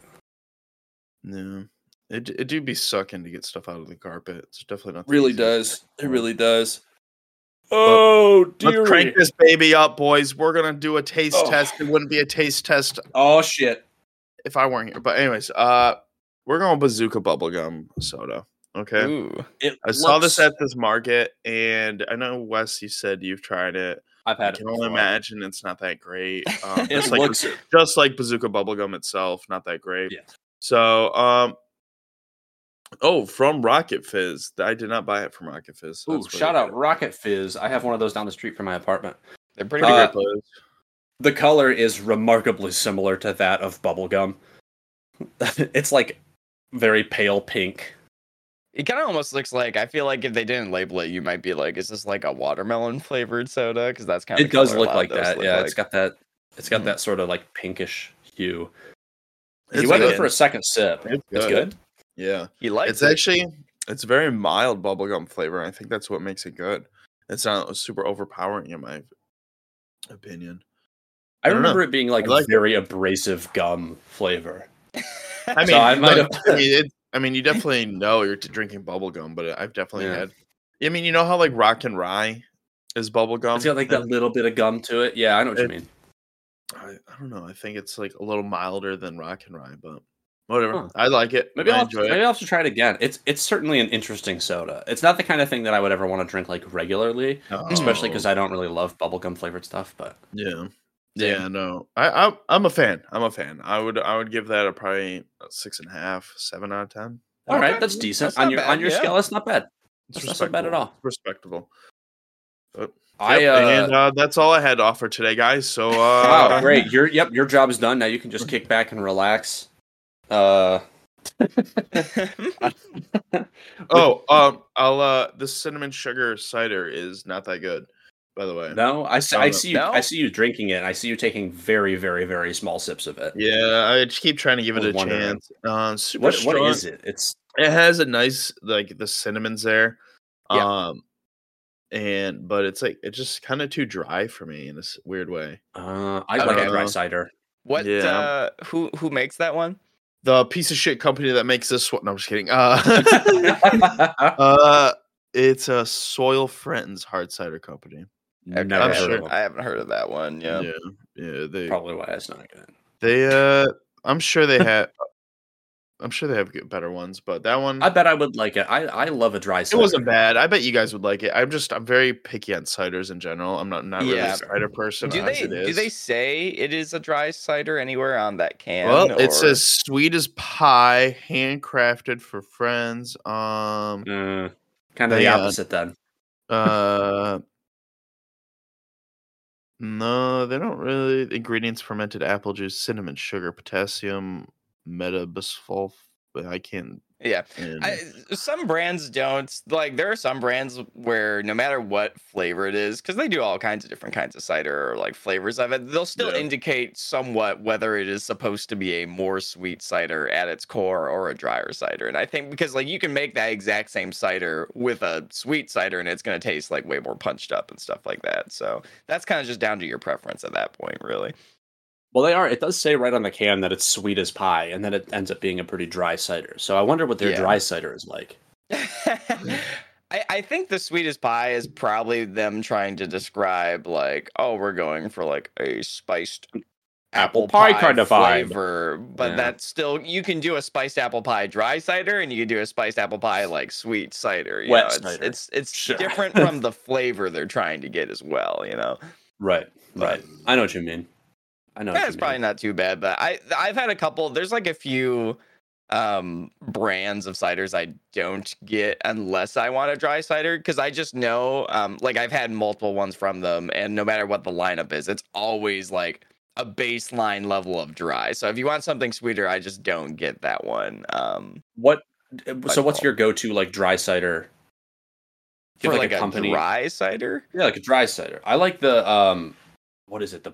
No. It it do be sucking to get stuff out of the carpet. It's definitely not Really does. It really does. Oh dear. Let's crank this baby up, boys. We're gonna do a taste Oh. test. It wouldn't be a taste test Oh shit. if I weren't here. But anyways, uh we're going bazooka bubblegum soda. Okay. Ooh. I saw this at this market and I know Wes you said you've tried it. I've I had can it. only imagine it's not that great. Um, It just, like, just like bazooka bubblegum itself, not that great. Yeah. So um Oh, from Rocket Fizz. I did not buy it from Rocket Fizz. so Ooh, shout out Rocket Fizz. I have one of those down the street from my apartment. They're pretty good. Uh, good. Pretty great place. The color is remarkably similar to that of bubblegum. it's like very pale pink. It kind of almost looks like I feel like if they didn't label it, you might be like, "Is this like a watermelon flavored soda?" Because that's kind of It does look like that. Yeah, it's got that. It's got Mhm. that sort of like pinkish hue. It's you went in good. for a second sip. It's It's good. Yeah. You like it's it. actually it's very mild bubblegum flavor. I think that's what makes it good. It's not super overpowering in my opinion. I, I don't know. remember it being like, like it. very abrasive gum flavor. I mean, So I might have- I mean, it, I mean, you definitely know you're drinking bubblegum, but I've definitely Yeah. had. I mean, you know how like rock and rye is bubblegum. It's got like that little bit of gum to it. Yeah, I know what you mean. I, I don't know. I think it's like a little milder than rock and rye, but whatever. Huh. I like it. Maybe I I'll have to, enjoy maybe it. I'll have to try it again. It's it's certainly an interesting soda. It's not the kind of thing that I would ever want to drink like regularly, especially because Oh, I don't really love bubblegum flavored stuff. But yeah, yeah, no. I, I I'm a fan. I'm a fan. I would I would give that a probably six and a half, seven out of ten. all right, Okay, that's decent that's on your bad, on your yeah. scale. That's not bad. It's That's not bad at respectable. all. Respectable. But, I yep, uh, and uh, that's all I had to offer today, guys. So uh, wow, great. Your yep, your job is done. Now you can just kick back and relax. Uh, Oh, um, I'll uh, the cinnamon sugar cider is not that good, by the way. no, I see. Oh, I see you. I see you drinking it. I see you taking very, very, very small sips of it. Yeah, I just keep trying to give it a wondering. chance. Uh, super What strong. what is it? It's It has a nice like the cinnamons there. Yeah. Um, and but it's like it's just kind of too dry for me in this weird way. uh, I like a dry cider. what? Yeah. Uh, who who makes that one? The piece of shit company that makes this one. No, I'm just kidding. Uh, uh, it's a Soil Friends hard cider company. Never I I'm heard sure- of haven't, them. I haven't heard of that one. Yeah. yeah, yeah. They Probably why it's not good. they uh, I'm sure they have. I'm sure they have better ones, but that one I bet I would like it. I, I love a dry cider. it wasn't bad. I bet you guys would like it. I'm just I'm very picky on ciders in general. I'm not not really a cider person. Do they it is. do they say it is a dry cider anywhere on that can? Well, it says sweet as pie, handcrafted for friends. Um, Uh, kind of the uh, opposite then. uh, no, they don't really. Ingredients: fermented apple juice, cinnamon, sugar, potassium, metabisulfite. But I can't. yeah. and- I, some brands don't like. There are some brands where no matter what flavor it is, because they do all kinds of different kinds of cider or like flavors of it, they'll still Yeah. indicate somewhat whether it is supposed to be a more sweet cider at its core or a drier cider. And I think because like you can make that exact same cider with a sweet cider and it's going to taste like way more punched up and stuff like that. So that's kind of just down to your preference at that point, really. Well, they are. It does say right on the can that it's sweet as pie, and then it ends up being a pretty dry cider. So I wonder what their Yeah. dry cider is like. I, I think the sweetest pie is probably them trying to describe like, oh, we're going for like a spiced Apple pie kind of vibe. flavor, but Yeah. that's still you can do a spiced apple pie dry cider, and you can do a spiced apple pie like sweet cider. You Wet know, it's, cider. it's it's Sure. different from the flavor they're trying to get as well. You know. Right. But- Right. I know what you mean. I know. what Yeah, it's probably mean. not too bad, but I I've had a couple. There's like a few um brands of ciders I don't get unless I want a dry cider because I just know um like I've had multiple ones from them and no matter what the lineup is, it's always like a baseline level of dry. So if you want something sweeter, I just don't get that one. Um What? So what's your go-to like dry cider? For have, like, a, company. dry cider. Yeah, like a dry cider. I like the um, what is it? The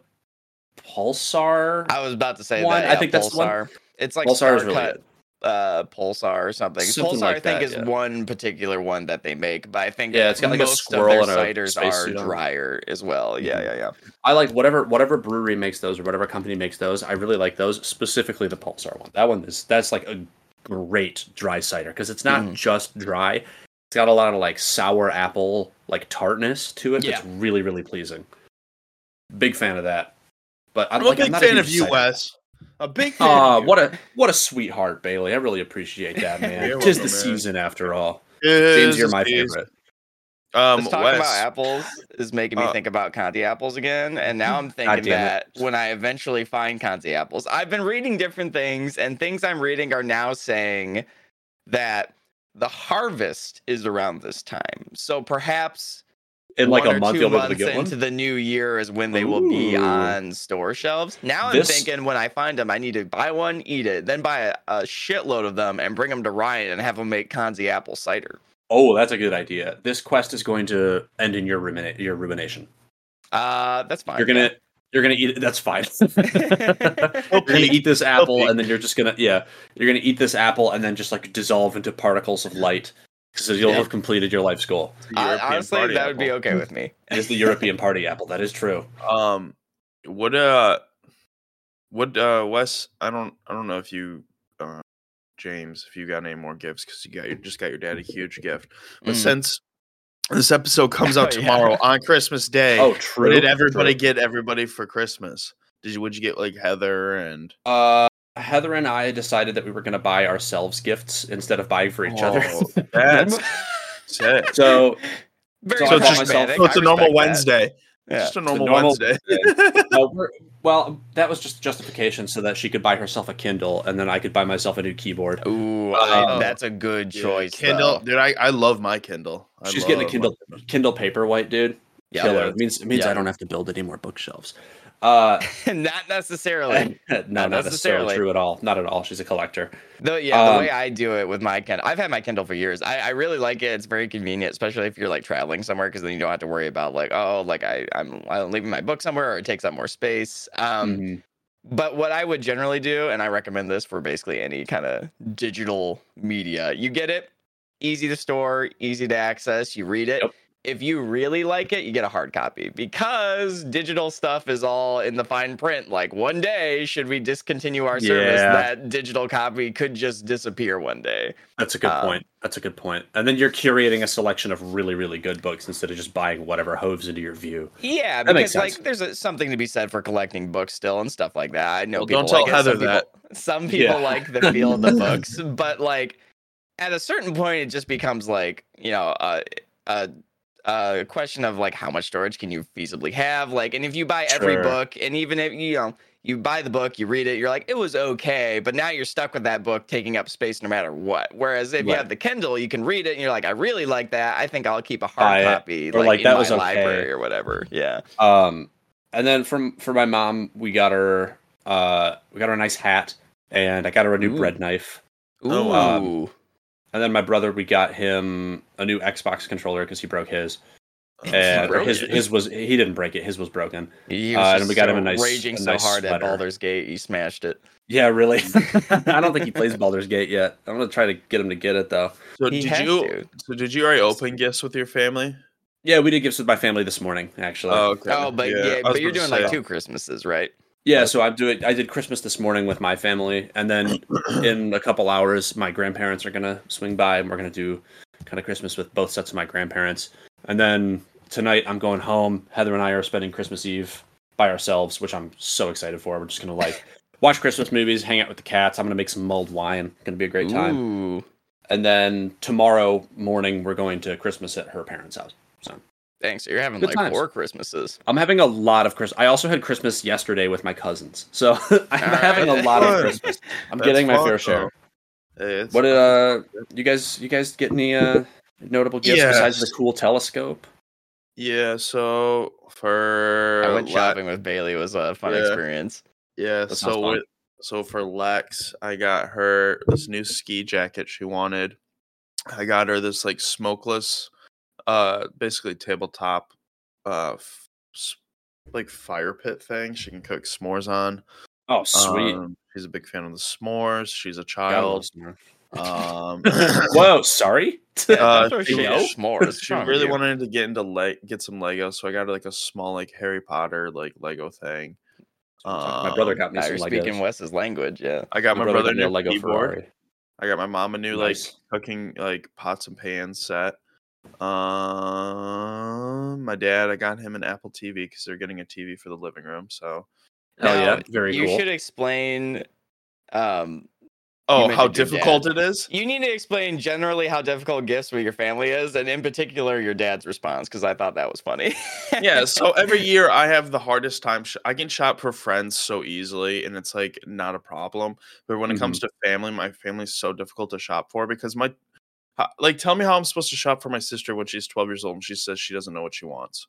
Pulsar. I was about to say One, that. I yeah, think that's the one- Pulsar. It's like Pulsar is really Cut, uh Pulsar or something. Something Pulsar like I think that, is yeah. one particular one that they make, but I think Yeah, it's got like a squirrel and a ciders are on it. drier as well. Yeah, Mhm. yeah, yeah. I like whatever whatever brewery makes those or whatever company makes those. I really like those specifically the Pulsar one. That one is that's like a great dry cider because it's not Mhm. just dry. It's got a lot of like sour apple like tartness to it. That's Yeah. really really pleasing. Big fan of that. But I'm like, a big not fan huge of you, cider- Wes. A big fan. Aw, what a what a sweetheart, Bailey. I really appreciate that, man. You're Tis the man. season after all. It James, you're my a tease. favorite. Um, Just talking Wes, about apples is making me Uh, think about Kanzi apples again, and now I'm thinking that it. when I eventually find Kanzi apples, I've been reading different things, and things I'm reading are now saying that the harvest is around this time. So perhaps in like a month two you'll be able to months get one. into the new year is when they will be on store shelves. Now I'm This- thinking when I find them, I need to buy one, eat it, then buy a, a shitload of them and bring them to Ryan and have him make Kanzi apple cider. Oh, that's a good idea. This quest is going to end in your rumina- your rumination. Uh, that's fine. You're gonna you're gonna eat it. That's fine. you're gonna eat this apple, and then you're just gonna yeah, you're gonna eat this apple, and then just like dissolve into particles of light, because you'll have completed your life's goal. I- honestly, party that would be okay with me. It is the European party apple. That is true. Um, what uh, what uh, Wes? I don't, I don't know if you, uh, James, if you got any more gifts because you got you just got your dad a huge gift. But Mm. since this episode comes out Oh, yeah. tomorrow on Christmas Day, Oh, what true. did everybody true. get? Everybody for Christmas? Did you? Would you get like Heather and? Uh, Heather and I decided that we were gonna buy ourselves gifts instead of buying for each other. Oh, That's sick. so Very So it's just- pragmatic. So it's I a normal. Wednesday. Yeah. Just a a normal, normal Wednesday. No, we're, well, that was just justification so that she could buy herself a Kindle and then I could buy myself a new keyboard. Ooh, I- Oh. that's a good Yeah, choice. Kindle, though. dude. I, I love my Kindle. I She's getting a Kindle my- Kindle Paperwhite, dude. Yeah. Killer. It means it means Yeah. I don't have to build any more bookshelves. Uh, not necessarily. no, not necessarily necessarily. true at all. Not at all. She's a collector. Though, yeah, Um, the way I do it with my Kindle, I've had my Kindle for years. I, I really like it. It's very convenient, especially if you're like traveling somewhere, because then you don't have to worry about like, oh, like I, I'm, I'm leaving my book somewhere or it takes up more space. Um, Mhm. But what I would generally do, and I recommend this for basically any kind of digital media, you get it easy to store, easy to access. You read it. Yep. If you really like it, you get a hard copy because digital stuff is all in the fine print. Like one day, should we discontinue our service, Yeah. that digital copy could just disappear one day. That's a good Um, point. That's a good point. And then you're curating a selection of really, really good books instead of just buying whatever hoves into your view. Yeah, That because like there's a, something to be said for collecting books still and stuff like that. I know Well, people don't tell like Heather some people- that. Some people Yeah. like the feel of the books, but like at a certain point, it just becomes like you know a a a question of like how much storage can you feasibly have? Like, and if you buy every Sure. book, and even if you know you buy the book, you read it, you're like it was okay, but now you're stuck with that book taking up space no matter what. Whereas if you have the Kindle, you can read it, and you're like, I really like that. I think I'll keep a hard it. copy, like, like, in my was okay. library or whatever. Yeah. Um, and then from for my mom, we got her uh we got her a nice hat, and I got her a new Ooh. bread knife. Ooh. Oh, wow. And then my brother, we got him a new Xbox controller because he broke his. And broke his it? his was he didn't break it. His was broken. He Uh, was and we got so him a nice- raging a so nice hard at sweater. Baldur's Gate, he smashed it. Yeah, really. I don't think he plays Baldur's Gate yet. I'm gonna try to get him to get it though. So He did you? to. So did you already open gifts with your family? Yeah, we did gifts with my family this morning, actually. Oh, okay. Oh, but yeah, I was but you're about to doing like two Christmases, right? Yeah, so I'm doing. I did Christmas this morning with my family, and then in a couple hours, my grandparents are gonna swing by, and we're gonna do kind of Christmas with both sets of my grandparents. And then tonight, I'm going home. Heather and I are spending Christmas Eve by ourselves, which I'm so excited for. We're just gonna like watch Christmas movies, hang out with the cats. I'm gonna make some mulled wine. Gonna be a great time. Ooh. And then tomorrow morning, we're going to Christmas at her parents' house. So Thanks. So you're having Good like times. four Christmases. I'm having a lot of Christmas. I also had Christmas yesterday with my cousins, so I'm All having a lot of Fun. Christmas. I'm getting my fair though. share. Hey, What did uh you guys you guys get any uh notable gifts besides the cool telescope? Yeah. So for I went La- shopping with Bailey. It was a fun Yeah. experience. Yeah. That So fun. with, so for Lex, I got her this new ski jacket she wanted. I got her this like smokeless, uh, basically tabletop, uh, f- s- like fire pit thing she can cook s'mores on. Oh, sweet. Um, she's a big fan of the s'mores. She's a child. Um, Whoa, sorry. Uh, she- shade s'mores. She really you? wanted to get into like get some Lego, so I got her like a small like Harry Potter like Lego thing. my brother Um, got me some you're Legos. speaking Wes's language. Yeah. I got my, brother brother, got me a new Lego keyboard. Ferrari. I got my mom a new Nice. like cooking like pots and pans set. Um, my dad, I got him an Apple TV because they're getting a TV for the living room. So, Hell yeah, very you cool. should explain. Um, oh, how difficult dad. it is! you need to explain generally how difficult gifts with your family is, and in particular your dad's response, because I thought that was funny. yeah, so every year I have the hardest time. Sh- I can shop for friends so easily, and it's like not a problem. But when it comes to family, my family's so difficult to shop for because my How- like tell me how I'm supposed to shop for my sister when she's 12 years old and she says she doesn't know what she wants.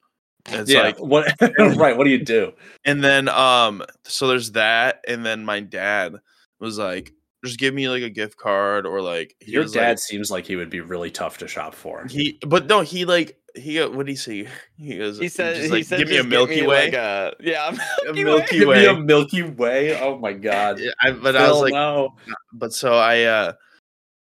And It's yeah. like what? right. What do you do? and then um so there's that and then my dad was like just give me like a gift card or like Your dad like, seems like he would be really tough to shop for. he but no he like he what did he say he goes He said, just, he like, said, give me a milky me, way Like a, yeah, a Milky, milky Give way, me a Milky Way. Oh my god. Yeah, I, but i was Phil, like no. but so i uh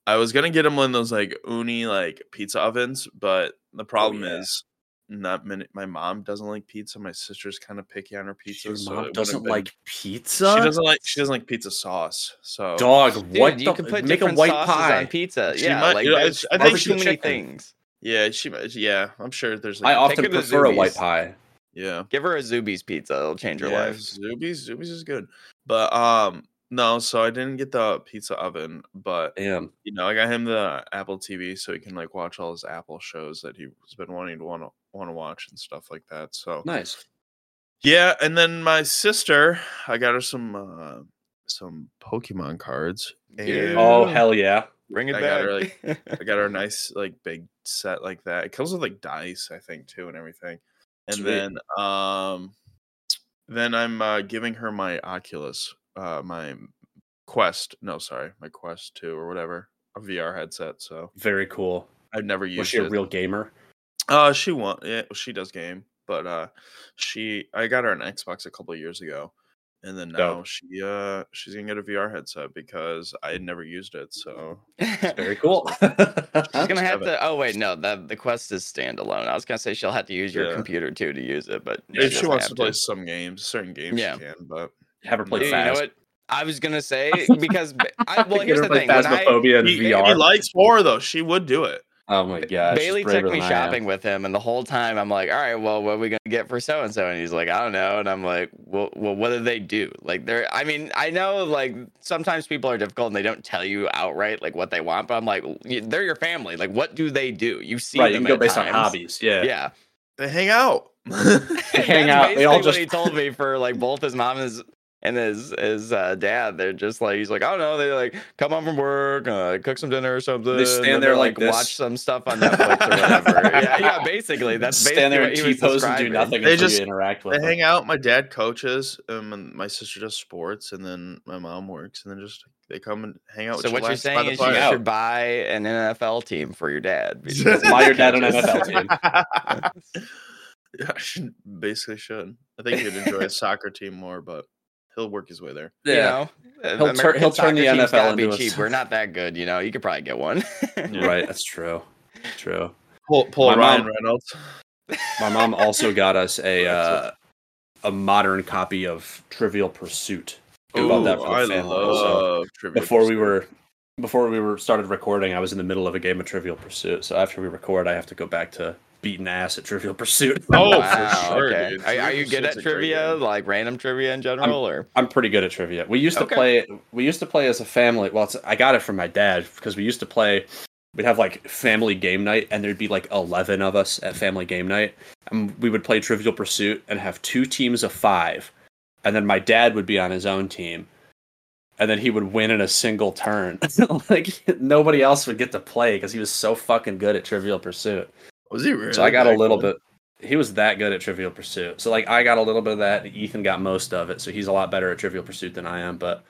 i was gonna get him one of those like Ooni like pizza ovens but the problem yeah. is not many my mom doesn't like pizza my sister's kind of picky on her pizza Your so mom doesn't been- like pizza. she doesn't like she doesn't like pizza sauce so Dog. Dude, what? you the, can put make a white pie. on pizza. She yeah, might- like you know, I think barbecue she- too many chicken. things. Yeah, she. might- Yeah, I'm sure there's. I Like, often Take her to prefer a white pie. yeah, Give her a Zuby's pizza; it'll change her yeah, life. Zuby's, Zuby's is good, but um, no. So I didn't get the pizza oven, but Damn. you know, I got him the Apple TV so he can like watch all his Apple shows that he's been wanting to want to want to watch and stuff like that. So Nice. yeah, and then my sister, I got her some uh some Pokemon cards. And Yeah. Oh hell yeah. Bring it I back. got her, like- I got her a nice like big set like that. It comes with like dice, I think, too, and everything. And Sweet. then um then I'm uh giving her my Oculus, uh my Quest. No, sorry, my Quest 2 or whatever. A VR headset. So Very cool. I've never Was used she a it. real gamer? uh she want yeah, she does game, but uh she I got her an Xbox a couple of years ago. And then now Dope. she uh she's gonna get a VR headset because I had never used it. So Very cool. She's gonna have have to. Oh wait, no, that the quest is standalone. I was gonna say she'll have to use your Yeah. computer too to use it, but if she doesn't wants to have play some games, certain games Yeah. she can, but Have her play Dude, you know fast. what? I was gonna say because I, well, here's the play thing. When I, in he, VR. he likes horror though. She would do it. oh my gosh. Bailey took me shopping with him, and the whole time I'm like, "All right, well, what are we gonna get for so and so?" And he's like, "I don't know." And I'm like, "Well, well, what do they do?" Like, they're. I mean, I know like sometimes people are difficult and they don't tell you outright like what they want, but I'm like, they're your family. Like, what do they do? You see, Right, you them can go at based on hobbies. Yeah. Yeah, They hang out. They hang That's out. They all just what he told me for like both his mom and his and his his uh, dad. They're just like he's like, I don't know. They like come home from work, uh, cook some dinner or something. They stand there they're, like watch some stuff on Netflix or whatever. yeah, yeah, basically that's stand there and basically T what he was pose and do nothing They just- interact with they them. hang out. My dad coaches, um, and my sister does sports, and then my mom works, and then just they come and hang out. So what you're saying is you fire. should buy an NFL team for your dad. because Buy your dad an. NFL team. yeah, I should basically should. I think he'd enjoy a soccer team more, but he'll work his way there. You know, He'll tur- he'll turn the soccer NFL gotta be into a We're not that good, you know. You could probably get one. Right, that's true. True. Pull, pull My Ryan mom- Reynolds. My mom also got us a uh, a modern copy of Trivial Pursuit. We bought that for I family, so love Trivia before we were before we were started recording, I was in the middle of a game of Trivial Pursuit. So after we record, I have to go back to beating ass at Trivial Pursuit. Oh, for wow, sure, okay. dude. Are, are you good at a trivia, like random trivia in general, or? I'm pretty good at trivia. We used to play. We used to play as a family. Well, it's, I got it from my dad because we used to play. We'd have like family game night, and there'd be like eleven of us at family game night, and we would play Trivial Pursuit and have two teams of five, and then my dad would be on his own team, and then he would win in a single turn. like nobody else would get to play because he was so fucking good at Trivial Pursuit. Was he really? So I got a little good? bit. He was that good at Trivial Pursuit. So like I got a little bit of that. Ethan got most of it. So he's a lot better at Trivial Pursuit than I am. But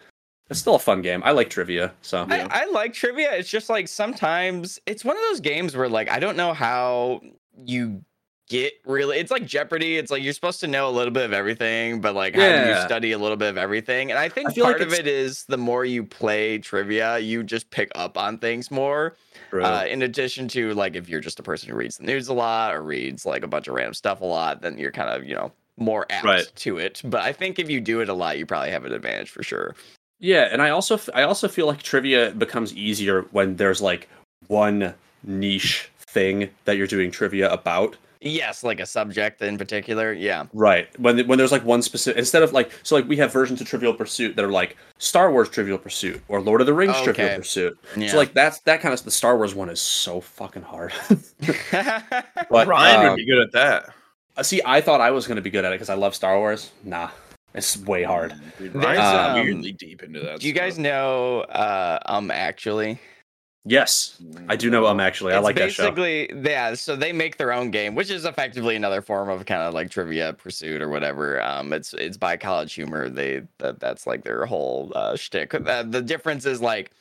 it's still a fun game. I like trivia. So I, I like trivia. It's just like sometimes it's one of those games where like I don't know how you get really. It's like Jeopardy. It's like you're supposed to know a little bit of everything, but like how do you study a little bit of everything? And I think I feel like part of it is the more you play trivia, you just pick up on things more. Uh, in addition to like if you're just a person who reads the news a lot or reads like a bunch of random stuff a lot, then you're kind of you know more apt Right. to it. But I think if you do it a lot, you probably have an advantage for sure. yeah, and I also f- I also feel like trivia becomes easier when there's like one niche thing that you're doing trivia about. Yes, like a subject in particular. Yeah. Right. When when there's like one specific instead of like so like we have versions of Trivial Pursuit that are like Star Wars Trivial Pursuit or Lord of the Rings Trivial Pursuit. yeah. So like that's that kind of the Star Wars one is so fucking hard. but Ryan um, would be good at that. Uh, See, I thought I was going to be good at it because I love Star Wars. Nah, it's way hard. Dude, There's, Ryan's um, weirdly deep into that. Do you guys know uh um actually? Yes, I do know um actually. I It's like that show. basically yeah. So they make their own game, which is effectively another form of kind of like trivia pursuit or whatever. Um, it's it's by College Humor. They that that's like their whole uh, shtick. Uh, the difference is like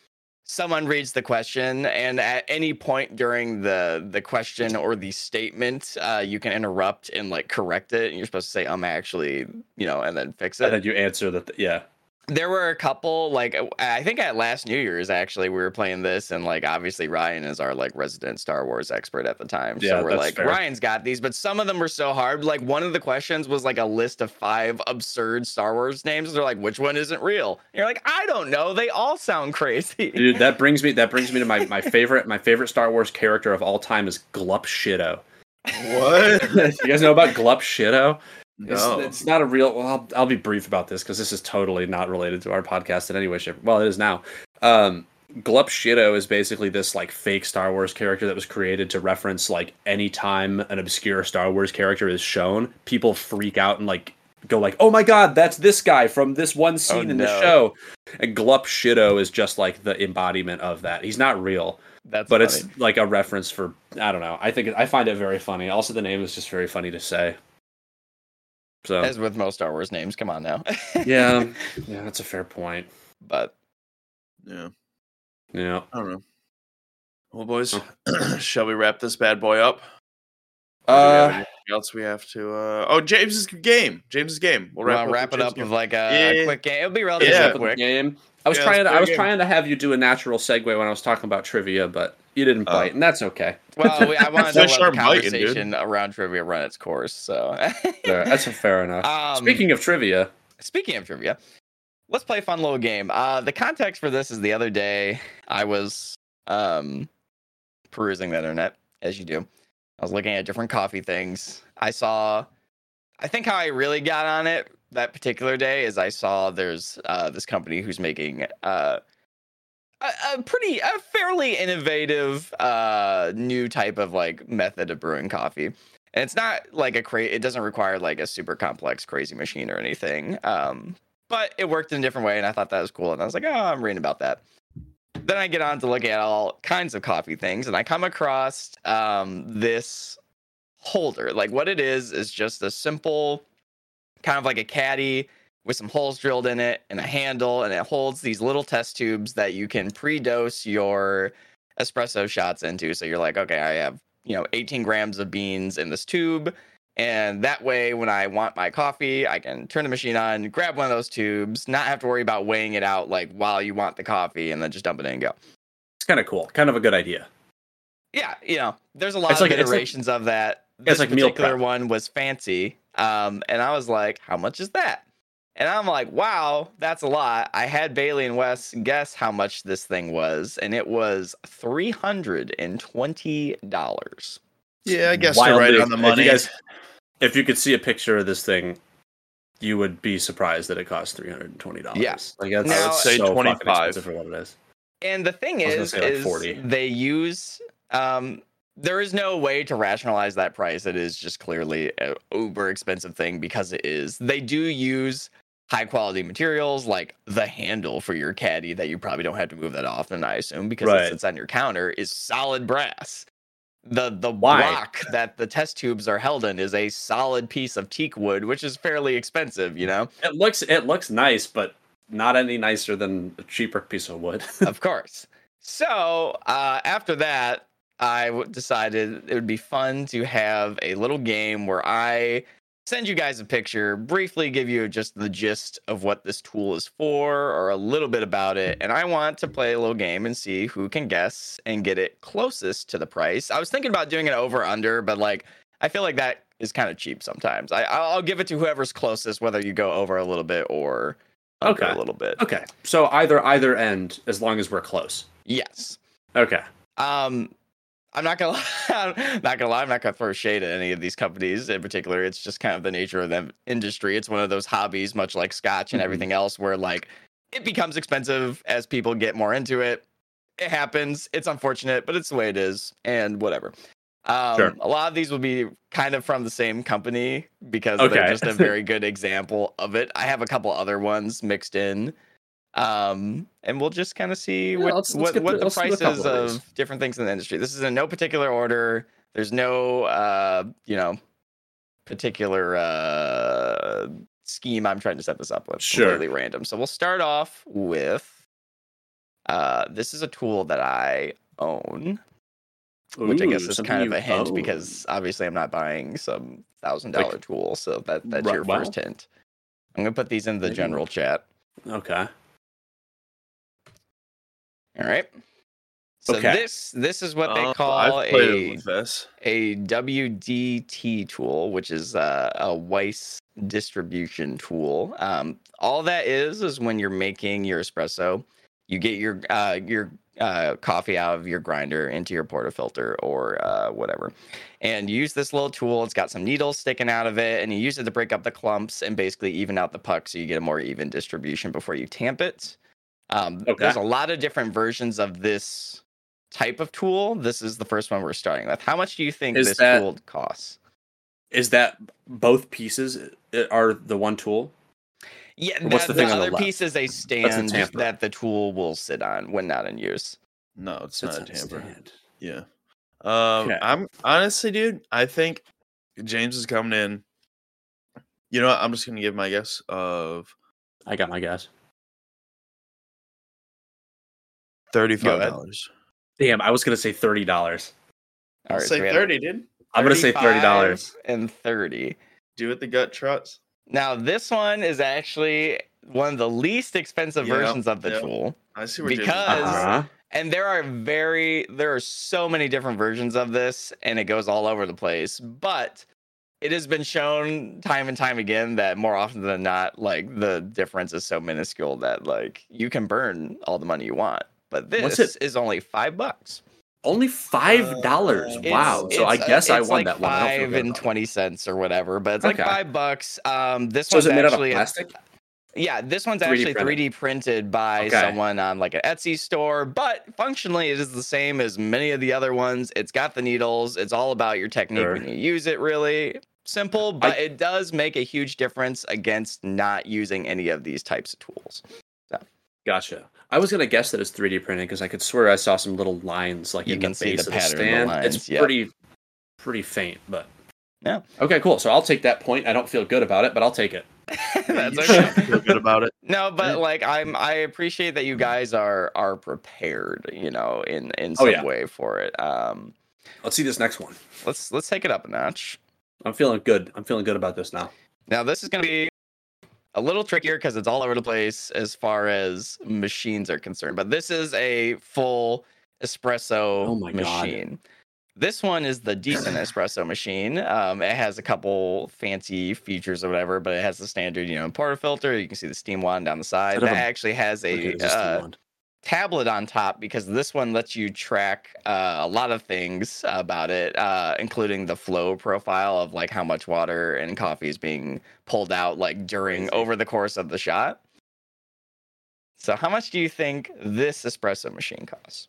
someone reads the question, and at any point during the the question or the statement, uh, you can interrupt and like correct it. And you're supposed to say, "Um, actually," you know, and then fix it And then you answer that. Yeah. There were a couple like uh, i think at last new year's actually we were playing this and like obviously ryan is our like resident star wars expert at the time Yeah, so we're like fair. ryan's got these but some of them were so hard like one of the questions was like a list of five absurd star wars names they're like which one isn't real and you're like i don't know they all sound crazy Dude, that brings me that brings me to my, my favorite my favorite Star Wars character of all time is Glup Shitto. What? you guys know about Glup Shitto? It's, No. it's not a real. Well, I'll, I'll be brief about this because this is totally not related to our podcast in any way, shape. Well, it is now. Um, Glup Shitto is basically this like fake Star Wars character that was created to reference like any time an obscure Star Wars character is shown, people freak out and like go like, "Oh my god, that's this guy from this one scene in the show." And Glup Shitto is just like the embodiment of that. He's not real, that's but funny. it's like a reference for I don't know. I think I find it very funny. Also, the name is just very funny to say. So as with most star wars names come on now yeah, yeah, that's a fair point. but Yeah, Yeah. I don't know. Well, boys, shall we wrap this bad boy up? Or do we Uh, have anything else we have to? Uh... Oh, James's game. James's game. We'll we'll wrap, wrap, it with up James's with like a, Yeah. a quick game it'll be relatively Yeah. quick game. I was Yeah, trying let's to. play I a was game. trying to have you do a natural segue when I was talking about trivia, but you didn't Oh. bite, and that's okay. Well, we, I wanted to Nice let sharp the biting, conversation around trivia run its course. So, Fair- That's fair enough. um, Speaking of trivia, speaking of trivia, let's play a fun little game. Uh, the context for this is the other day I was um, perusing the internet, as you do. I was looking at different coffee things. I saw, I think how I really got on it that particular day is I saw there's uh, this company who's making uh, a, a pretty, a fairly innovative uh, new type of like method of brewing coffee. And it's not like a cra it doesn't require like a super complex crazy machine or anything. Um, but it worked in a different way and I thought that was cool. And I was like, oh, I'm reading about that. Then I get on to look at all kinds of coffee things and I come across um, this holder. Like what it is is just a simple kind of like a caddy with some holes drilled in it and a handle and it holds these little test tubes that you can pre-dose your espresso shots into. So you're like, okay, I have, you know, 18 grams of beans in this tube. And that way, when I want my coffee, I can turn the machine on, grab one of those tubes, not have to worry about weighing it out like while you want the coffee, and then just dump it in and go. it's kind of cool. Kind of a good idea. Yeah, you know, there's a lot It's of like- it's like- iterations of that. It's This like meal particular prep. one was fancy, um, and I was like, "How much is that?" And I'm like, "Wow, that's a lot." I had Bailey and Wes guess how much this thing was, and it was three hundred and twenty dollars. Yeah, I guess you're right on the if money. You guys, if you could see a picture of this thing, you would be surprised that it costs three hundred and twenty dollars. Yes. like that's Now- I would say so fucking 25. expensive for what it is. And the thing I was gonna is, like, is 40. they use um there is no way to rationalize that price. It is just clearly an uber expensive thing because it is. They do use high quality materials like the handle for your caddy that you probably don't have to move that often, I assume, because Right. it sits on your counter is solid brass. The the Why? block that the test tubes are held in is a solid piece of teak wood, which is fairly expensive, you know? It looks it looks nice, but not any nicer than a cheaper piece of wood. of course. So uh, after that, I w- decided it would be fun to have a little game where I send you guys a picture, briefly give you just the gist of what this tool is for or a little bit about it. And I want to play a little game and see who can guess and get it closest to the price. I was thinking about doing it over under, but like I feel like that is kind of cheap sometimes. I, I'll I'll give it to whoever's closest, whether you go over a little bit or Okay. a little bit. okay, so either either end, as long as we're close. Yes. Okay. Um, I'm not gonna I'm not gonna lie. I'm not gonna throw shade at any of these companies in particular. It's just kind of the nature of the industry. It's one of those hobbies, much like Scotch and Mhm. everything else, where like it becomes expensive as people get more into it. It happens. It's unfortunate, but it's the way it is, and whatever. Um, Sure. A lot of these will be kind of from the same company because Okay. they're just a very good example of it. I have a couple other ones mixed in Um, and we'll just kind of see Yeah, what let's- let's what, what the- the let's do a prices of of different things in the industry. This is in no particular order. There's no uh, you know, particular uh scheme I'm trying to set this up with. Sure. Completely random. So we'll start off with uh this is a tool that I own, which I guess is kind of a hint own. because obviously I'm not buying some thousand Like- dollar tool. So that that's Ri- your well- first hint. I'm gonna put these in the general chat. okay. All right. So Okay. this this is what they Um, call I've a a WDT tool, which is uh, a Weiss distribution tool. Um, all that is is when you're making your espresso, you get your uh, your uh, coffee out of your grinder into your portafilter or uh, whatever, and you use this little tool. It's got some needles sticking out of it, and you use it to break up the clumps and basically even out the puck, so you get a more even distribution before you tamp it. Um, Okay. There's a lot of different versions of this type of tool. This is the first one we're starting with. How much do you think Is this that- tool costs? Is that both pieces uh, are the one tool? Yeah, Or what's that- the thing on the other left? piece is a stand tamper. that the tool will sit on when not in use. No, it's That's not a tamper. stand. Yeah. Um, Okay. I'm honestly, dude. I think James is coming in. You know what? I'm just gonna give my guess of I got my guess. Thirty-five dollars. Damn, I was gonna say thirty dollars. All I'll right, so say we have thirty, dude. I'm gonna say thirty dollars. and thirty. Do it the gut trots. Now this one is actually one of the least expensive Yeah, versions of the yeah. tool. I see where James is Because- going. Uh-huh. And there are very there are so many different versions of this and it goes all over the place. But it has been shown time and time again that more often than not, like the difference is so minuscule that like you can burn all the money you want. But this it- is only five bucks. Only five dollars. Uh, wow. It's- so I it's, uh, guess I won like that one. I don't feel Five and twenty cents or whatever, but it's like five bucks. Um, this So is one's it made out of actually plastic? yeah, this one's 3D actually printed. 3D printed by Okay. someone on like an Etsy store, but functionally it is the same as many of the other ones. It's got the needles. It's all about your technique Sure. when you use it. Really simple, but it does make a huge difference against not using any of these types of tools. So. Gotcha. I was gonna guess that it's 3D printed because I could swear I saw some little lines like You in can the see base the of the pattern of the lines, it's yep. pretty, pretty faint, but Yeah. Okay, cool. So I'll take that point. I don't feel good about it, but I'll take it. That's okay. feel good about it. No, but Yeah. like I'm I appreciate that you guys are are prepared, you know, in in Oh, some yeah. way for it. Um Let's see this next one. let's let's take it up a notch. I'm feeling good. I'm feeling good about this now. Now this is going to be a little trickier because it's all over the place as far as machines are concerned. But this is a full espresso Oh my God. machine. This one is the decent espresso machine. Um, it has a couple fancy features or whatever, but it has the standard, you know, portafilter. You can see the steam wand down the side. That a- actually has a Okay, the uh. Tablet on top because this one lets you track uh, a lot of things about it, uh, including the flow profile of like how much water and coffee is being pulled out like during Crazy. over the course of the shot. So, how much do you think this espresso machine costs?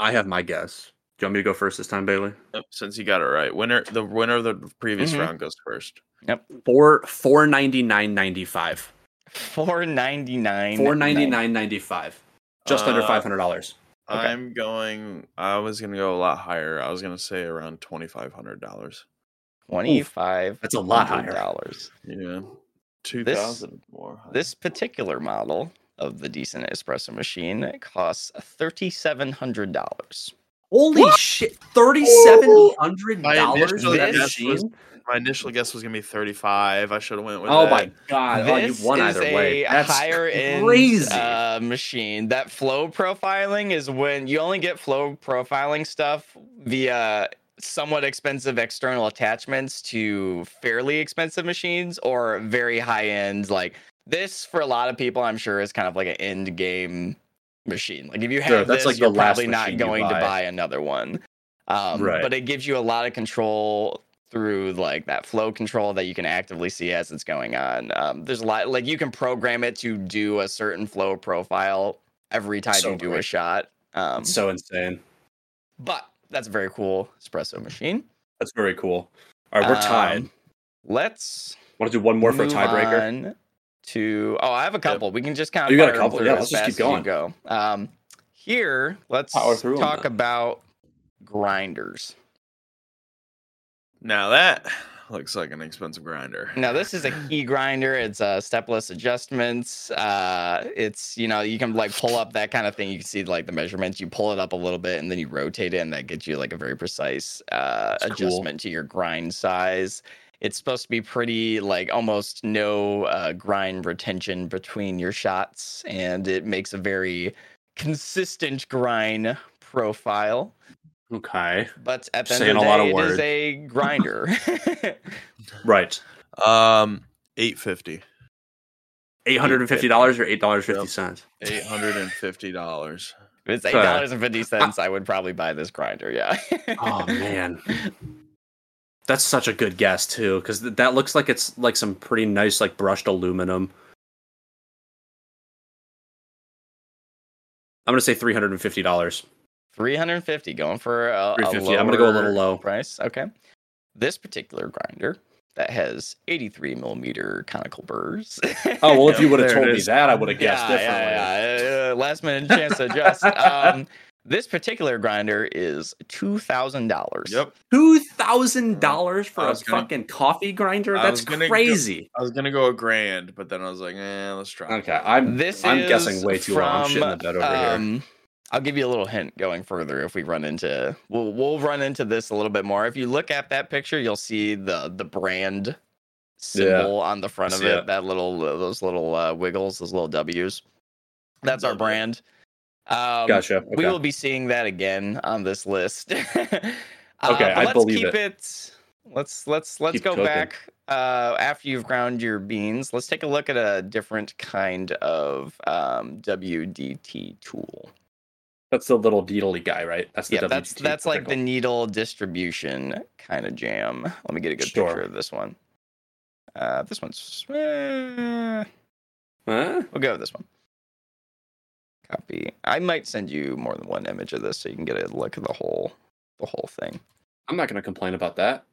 I have my guess. Do you want me to go first this time, Bailey? Yep, Since you got it right, winner the winner of the previous Mhm. round goes first. Yep, Four four ninety nine ninety five. Four ninety nine. Four ninety nine ninety five. Just under Uh, five hundred dollars. Okay. I'm going. I was gonna go a lot higher. I was gonna say around twenty five hundred dollars. Twenty five. That's a lot higher. Dollars. Yeah, two This- more. high. This particular model of the decent espresso machine costs thirty seven hundred dollars. Holy shit! Thirty seven hundred My dollars initial for that guess machine. was- my initial guess was gonna be thirty five. I should have went with. Oh that. my god! Oh, you This won is either a way. That's higher end uh, machine. That flow profiling is when you only get flow profiling stuff via somewhat expensive external attachments to fairly expensive machines or very high end. Like this, for a lot of people, I'm sure is kind of like an end game machine. Like if you have Sure, that's this, like you're probably not going to buy. buy another one. Um, Right. But it gives you a lot of control through like that flow control that you can actively see as it's going on. Um, there's a lot like you can program it to do a certain flow profile every time So you do a shot. Um, so insane. but that's a very cool espresso machine. That's very cool. All right, we're tied. Um, let's Want to do one more for a tiebreaker? On to. Oh, I have a couple. We can just kind of. Oh, you got a couple? through Yeah, as let's just keep going. Go. Um, here, let's Power through 'em talk about grinders. Now that looks like an expensive grinder. Now, this is a key grinder. It's uh, stepless adjustments. Uh, it's you know you can like pull up that kind of thing. You can see like the measurements. You pull it up a little bit and then you rotate it, and that gets you like a very precise uh, That's cool. adjustment to your grind size. It's supposed to be pretty like almost no uh, grind retention between your shots, and it makes a very consistent grind profile. Okay. But at the Saying end of a the lot day, of it is words. a grinder. Right. Um, eight fifty. Eight hundred and fifty dollars or eight dollars fifty cents. Eight hundred and fifty dollars. If it's eight dollars and fifty cents, I would probably buy this grinder. Yeah. Oh man, that's such a good guess too, because that looks like it's like some pretty nice like brushed aluminum. I'm gonna say three hundred and fifty dollars. Three hundred and fifty, going for a, a 350. I'm gonna go a little low. price. Okay. This particular grinder that has eighty-three millimeter conical burrs. Oh well, if you would have told me that, I would have guessed yeah, differently. yeah, yeah. Uh, last minute chance to adjust. Um, this particular grinder is two thousand dollars. Yep. Two thousand dollars for a gonna- fucking coffee grinder? That's was gonna go- crazy. I was gonna go a grand, but then I was like, eh, let's try. Okay, I'm This I'm is guessing way too low. I'm from, shitting the bed over here. um, I'll give you a little hint going further if we run into we'll we'll run into this a little bit more. If you look at that picture, you'll see the the brand symbol on the front of it. it. That little those little uh, wiggles, those little W's. That's our W. brand. Um, Gotcha. We will be seeing that again on this list. okay, Okay, I let's believe keep it. it. Let's let's let's Keep go cooking. back uh, after you've ground your beans. Let's take a look at a different kind of um, WDT tool. That's the little needly guy, right? That's the Yeah, that's WDT that's like the needle distribution kind of jam. Let me get a good Sure. picture of this one. Uh, this one's eh, Huh? we'll go with this one. Copy. I might send you more than one image of this so you can get a look at the whole the whole thing. I'm not going to complain about that.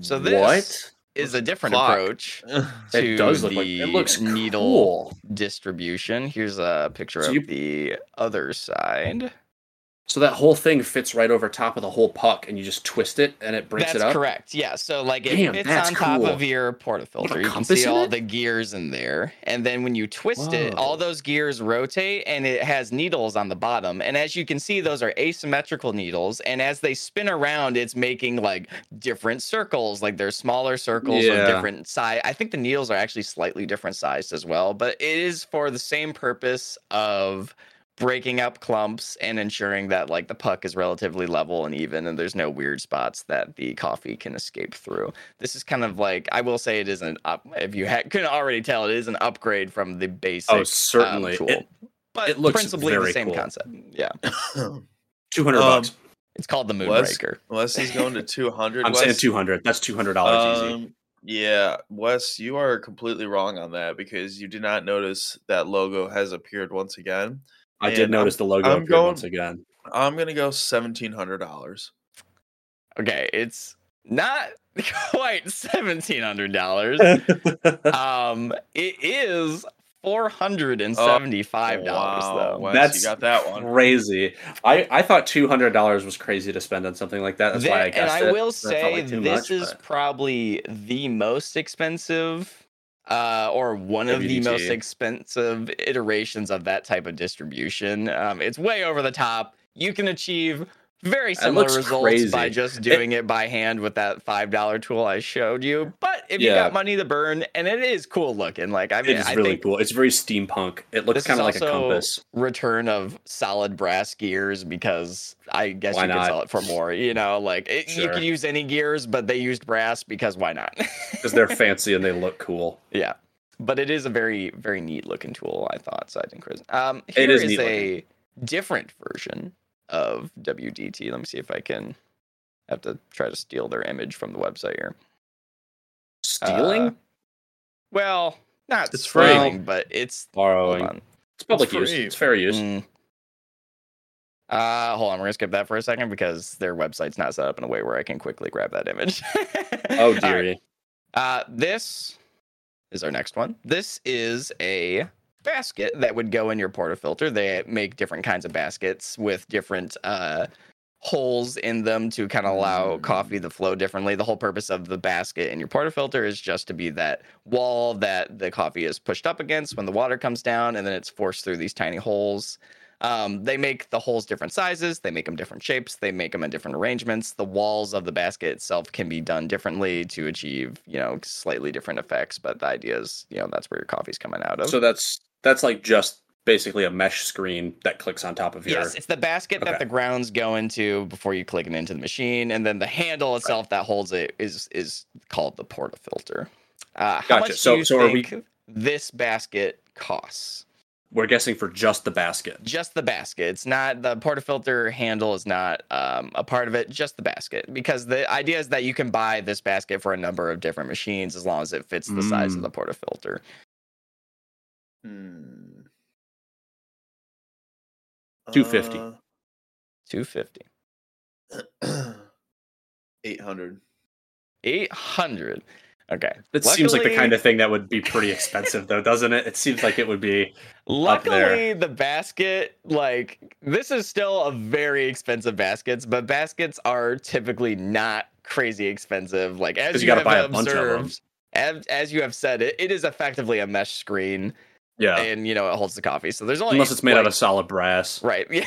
So this what? is a different Clock. approach to It does look the like it looks needle cool. distribution. Here's a picture So of you- the other side. So that whole thing fits right over top of the whole puck, and you just twist it, and it breaks That's it up. That's correct. Yeah. So like it Damn, fits on top cool. of your portafilter. You can see all it? the gears in there. And then when you twist it, all those gears rotate and it has needles on the bottom. And as you can see, those are asymmetrical needles. And as they spin around, it's making like different circles. Like there's smaller circles Yeah. of different size. I think the needles are actually slightly different sized as well, but it is for the same purpose of breaking up clumps and ensuring that like the puck is relatively level and even and there's no weird spots that the coffee can escape through this is kind of like i will say it is an up if you ha- couldn't already tell it is an upgrade from the basic Oh, um, certainly. tool It- but it looks principally the very same cool. concept yeah Two hundred Um, bucks. it's called the Wes- moonraker Wes is going to two hundred. I'm saying two hundred. That's two hundred dollars easy. Um, yeah, Wes, you are completely wrong on that because you did not notice that logo has appeared once again. I and did I'm- notice the logo I'm going- once again. I'm gonna go seventeen hundred dollars. okay it's not quite $1700 um it is $475 though Wes, That's you got that one. Crazy. I, I thought two hundred dollars was crazy to spend on something like that. That's Thi- why I guess it. and I it. will say like this much, is but- probably the most expensive uh, or one of the most expensive iterations of that type of distribution. Um, it's way over the top. You can achieve very similar results by just doing it, by hand with that five dollar tool I showed you. But if you Yeah. got money to burn, and it is cool looking, like I mean, it is really think cool. It's very steampunk. It looks kind of like a compass. return of solid brass gears because I guess Why you could not? sell it for more. You know, like it, you could use any gears, but they used brass because why not? Because they're fancy and they look cool. yeah, but it is a very very neat looking tool. I thought so. I think Chris. Um, It here is is a different version of WDT. Let me see if I can. I Have to try to steal their image from the website here. Stealing? Uh, Well, not It's free. but it's Borrowing. It's public It's use. It's fair use. Mm. Uh, hold on, we're gonna skip that for a second because their website's not set up in a way where I can quickly grab that image. Oh All dearie. right, Uh, this is our next one. This is a basket that would go in your portafilter. They make different kinds of baskets with different uh, holes in them to kind of allow coffee to flow differently. The whole purpose of the basket in your portafilter is just to be that wall that the coffee is pushed up against when the water comes down, and then it's forced through these tiny holes. Um, they make the holes different sizes, they make them different shapes, they make them in different arrangements. The walls of the basket itself can be done differently to achieve, you know, slightly different effects. But the idea is, you know, that's where your coffee's coming out of. So that's that's like just basically a mesh screen that clicks on top of your. Yes, it's the basket Okay. that the grounds go into before you click it into the machine, and then the handle itself that holds it is is called the portafilter. Uh, how Gotcha. much So- do you so are we- think this basket costs? We're guessing for just the basket. Just the basket. It's not the portafilter handle is not um, a part of it. Just the basket, because the idea is that you can buy this basket for a number of different machines as long as it fits the size of Mm. the portafilter. Hmm. 250. Uh, Two fifty. 800. Eight hundred. Okay. That seems like the kind of thing that would be pretty expensive, though, doesn't it? It seems like it would be. Up there. Luckily, the basket, like, this is still a very expensive baskets, but baskets are typically not crazy expensive. Like, as 'Cause you, you gotta have buy a bunch of 'em. observed, as, as you have said, it, it is effectively a mesh screen, Yeah. and you know it holds the coffee. So there's only Unless it's made out of solid brass. right.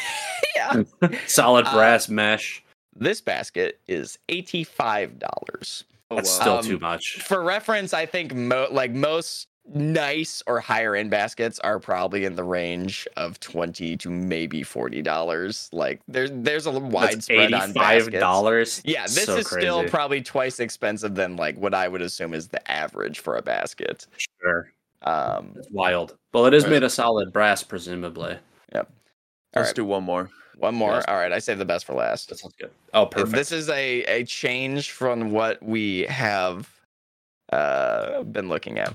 Yeah, yeah. Solid Uh, brass mesh. This basket is eighty five dollars. Oh, That's wow. still Um, too much. For reference, I think mo- like most nice or higher end baskets are probably in the range of 20 to maybe 40 dollars like there's there's a That's widespread on $85 yeah this so is still probably twice expensive than like what i would assume is the average for a basket Sure. Um It's wild. Well, it is Right. made of solid brass, presumably. Yep. Let's Alright. do one more. one more Yes. all right i saved the best for last That sounds good. Oh, perfect. this is a a change from what we have uh been looking at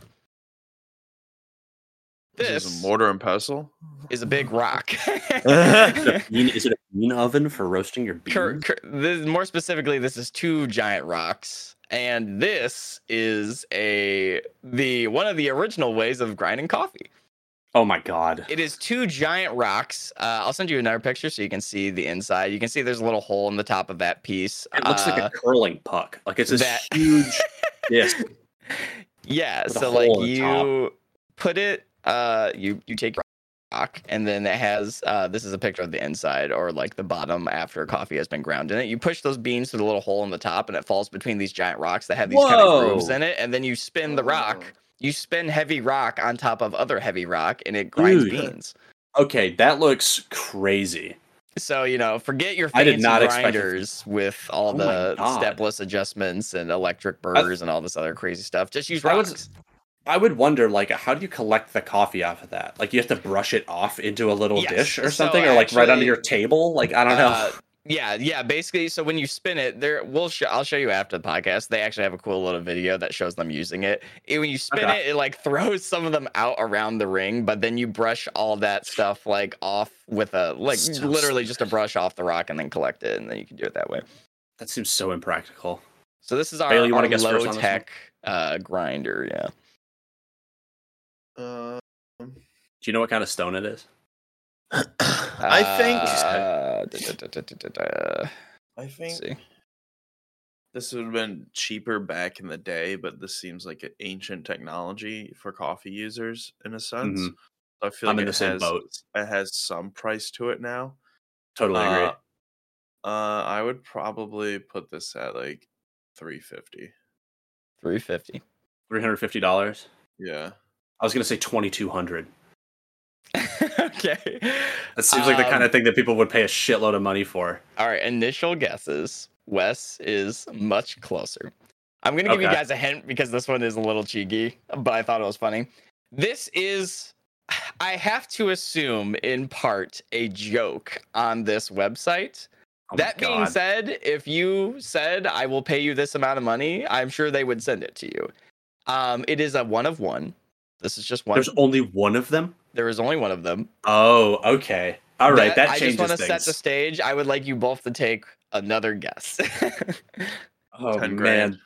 This, this is a mortar and pestle. is a big rock Is it a bean- is it a bean oven for roasting your beans? Cur- cur- this, more specifically, this is two giant rocks, and this is a the one of the original ways of grinding coffee. Oh my god. It is two giant rocks. Uh, I'll send you another picture so you can see the inside. You can see there's a little hole in the top of that piece. It looks like Uh, a curling puck. Like it's this that- huge disc. yeah. So like in the top. you put it, uh, you you take rock, and then it has uh, this is a picture of the inside or like the bottom after coffee has been ground in it. You push those beans through the little hole in the top, and it falls between these giant rocks that have these kind of grooves in it, and then you spin the rock. Oh. You spin heavy rock on top of other heavy rock, and it grinds Dude. beans. Okay, that looks crazy. So you know, forget your I fancy did not grinders with all Oh the stepless adjustments and electric burrs and all this other crazy stuff. Just use I would- rocks. I would wonder, like, how do you collect the coffee off of that? Like, you have to brush it off into a little Yes, dish or so something, or like right under your table. Like, I don't know. Uh, yeah, yeah. Basically, so when you spin it, there we'll show. I'll show you after the podcast. They actually have a cool little video that shows them using it. And when you spin Okay. it, it like throws some of them out around the ring, but then you brush all that stuff like off with a like So literally just a brush off the rock and then collect it, and then you can do it that way. that seems so impractical. So this is our, Bailey, you our low tech uh, grinder. Yeah. Uh, Do you know what kind of stone it is? I think. Uh, da- da- da-. I think this would have been cheaper back in the day, but this seems like an ancient technology for coffee users in a sense. Mhm. So I feel I'm like in it the same has boat. it has some price to it now. Totally agree. Uh, uh, I would probably put this at like three fifty. Three fifty. Three hundred fifty dollars. Yeah. I was gonna say twenty two hundred. okay. That seems like the kind Um, of thing that people would pay a shitload of money for. All right, initial guesses. Wes is much closer. I'm gonna give you guys a hint because this one is a little cheeky, but I thought it was funny. This is, I have to assume, in part, a joke on this website. Oh that being God. said, if you said I will pay you this amount of money, I'm sure they would send it to you. Um, it is a one of one. This is just one. there's only one of them. there is only one of them. Oh, okay. All right, that, I changes just want to set the stage. I would like you both to take another guess. oh man, grand.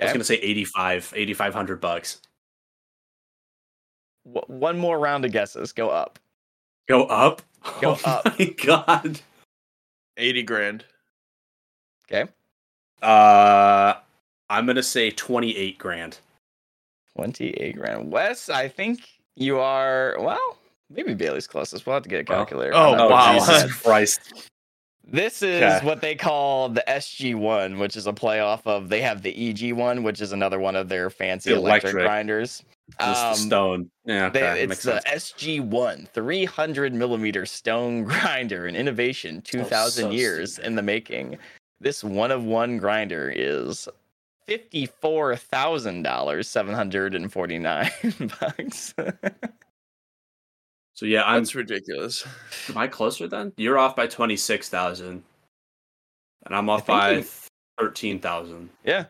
I was gonna say 85, 8500 bucks. W- one more round of guesses. Go up. Go up. Go oh up. My God. 80 grand. Okay. Uh, I'm gonna say 28 grand. 28 grand. Wes, I think you are, well, maybe Bailey's closest. We'll have to get a calculator. oh, Oh wow. Jesus Christ! This is Okay. what they call the SG1, which is a playoff of, they have the EG1, which is another one of their fancy The electric, electric. grinders. Just the Um, stone. Yeah, They, okay, it's the sense. SG1 300 millimeter stone grinder, an innovation 2,000 so years in the making. This one of one grinder is $54,000, 749 bucks. So yeah, I'm. That's ridiculous. Am I closer then? You're off by 26,000, and I'm off by you- 13,000. yeah,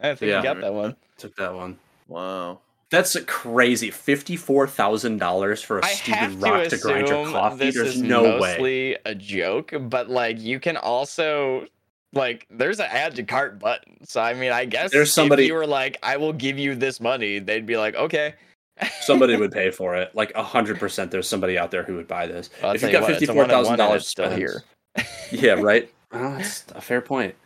I think Yeah. you got that one. Took that one. Wow. That's crazy. Fifty-four thousand dollars for a I stupid have rock to to grind your coffee. this There's is no way. mostly a joke, but like you can also like there's an add to cart button. So I mean, I guess There's somebody- if you were like, I will give you this money, they'd be like, okay. Somebody would pay for it. Like hundred percent. There's somebody out there who would buy this. Well, if you've got what, it's a one and one $54,000 still here. Yeah, right. Well, that's a fair point.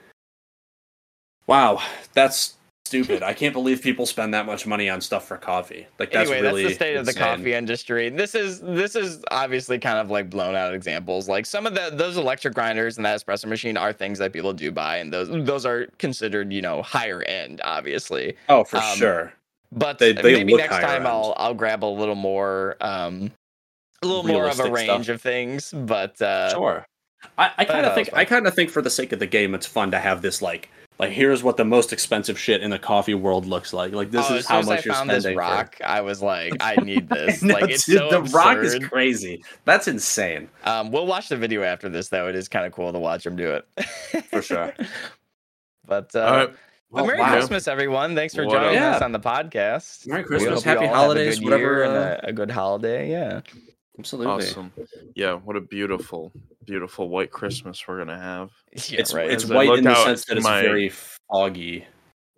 Wow, that's stupid. I can't believe people spend that much money on stuff for coffee. Like that's anyway, really that's the state of the coffee industry. This is this is obviously kind of like blown out examples. Like some of the those electric grinders and that espresso machine are things that people do buy, and those those are considered you know higher end, obviously. Oh, for Um, sure. But They- they maybe next time end. I'll I'll grab a little more um a little more of a range stuff. of things. But uh, Sure. I, I kind of think. I kind of think for the sake of the game, it's fun to have this like like here's what the most expensive shit in the coffee world looks like. Like this oh, is how much I you're found spending. this for- rock, I was like, I need this. No, like it's dude, so the rock is crazy. That's insane. Um, we'll watch the video after this, though. It is kind of cool to watch him do it. For sure. but uh, All right. but Well, Merry wow. Christmas, everyone! Thanks for What joining up? us Yeah. on the podcast. Merry Christmas, happy all have a holidays, good whatever. year and uh, a, a good holiday. Yeah. Absolutely. Awesome. Yeah, what a beautiful, beautiful white Christmas we're gonna have. Yeah, It's right. it's As white in the sense that it's my- very foggy,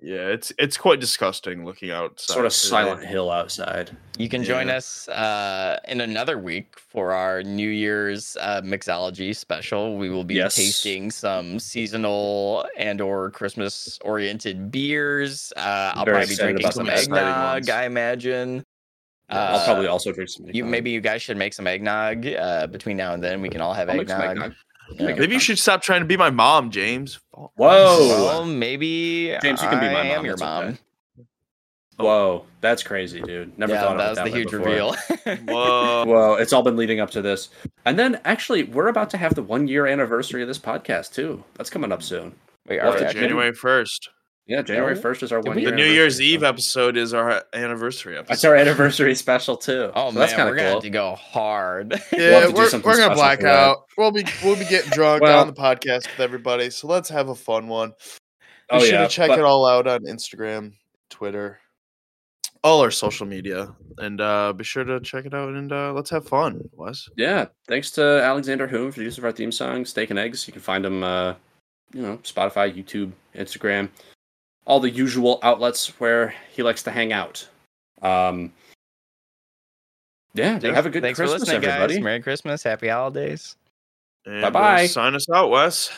Yeah, it's it's quite disgusting looking outside. sort of today. Silent Hill outside. You can join us uh, in another week for our New Year's uh, mixology special. We will be Yes. tasting some seasonal and or Christmas oriented beers. Uh, I'll Very probably be drinking some some exciting eggnog. ones. I imagine. I'll Uh, probably also drink some. You maybe you guys should make some eggnog uh, between now and then. We can all have I'll make some eggnog. eggnog. Yeah. Maybe you should stop trying to be my mom, James. Whoa. Well, maybe James, you can be my I am mom, your mom. okay. Whoa, that's crazy, dude. Never yeah, thought that about was that the way huge before. reveal. Whoa. Whoa, it's all been leading up to this. And then actually, we're about to have the one year anniversary of this podcast too. That's coming up soon. We Well, are we to January first. Yeah, January Oh, first is our did one we- year. The New Year's Eve so- episode is our anniversary episode. That's our anniversary special too. Oh So that's man, kind we're of gonna cool. to go hard. We'll have Yeah, to do we're, we're gonna special black out. We'll be we'll be getting drunk Well- on the podcast with everybody. So let's have a fun one. Oh Be sure yeah, to check but- it all out on Instagram, Twitter, all our social media, and uh, be sure to check it out and uh, let's have fun, Wes. Yeah, thanks to Alexander Hume for the use of our theme song, Steak and Eggs. You can find him, uh, you know, Spotify, YouTube, Instagram, all the usual outlets where he likes to hang out. Um, yeah, Thanks- have a good thanks Christmas, for listening, everybody. guys. Merry Christmas, happy holidays. Bye-bye. Sign us out, Wes.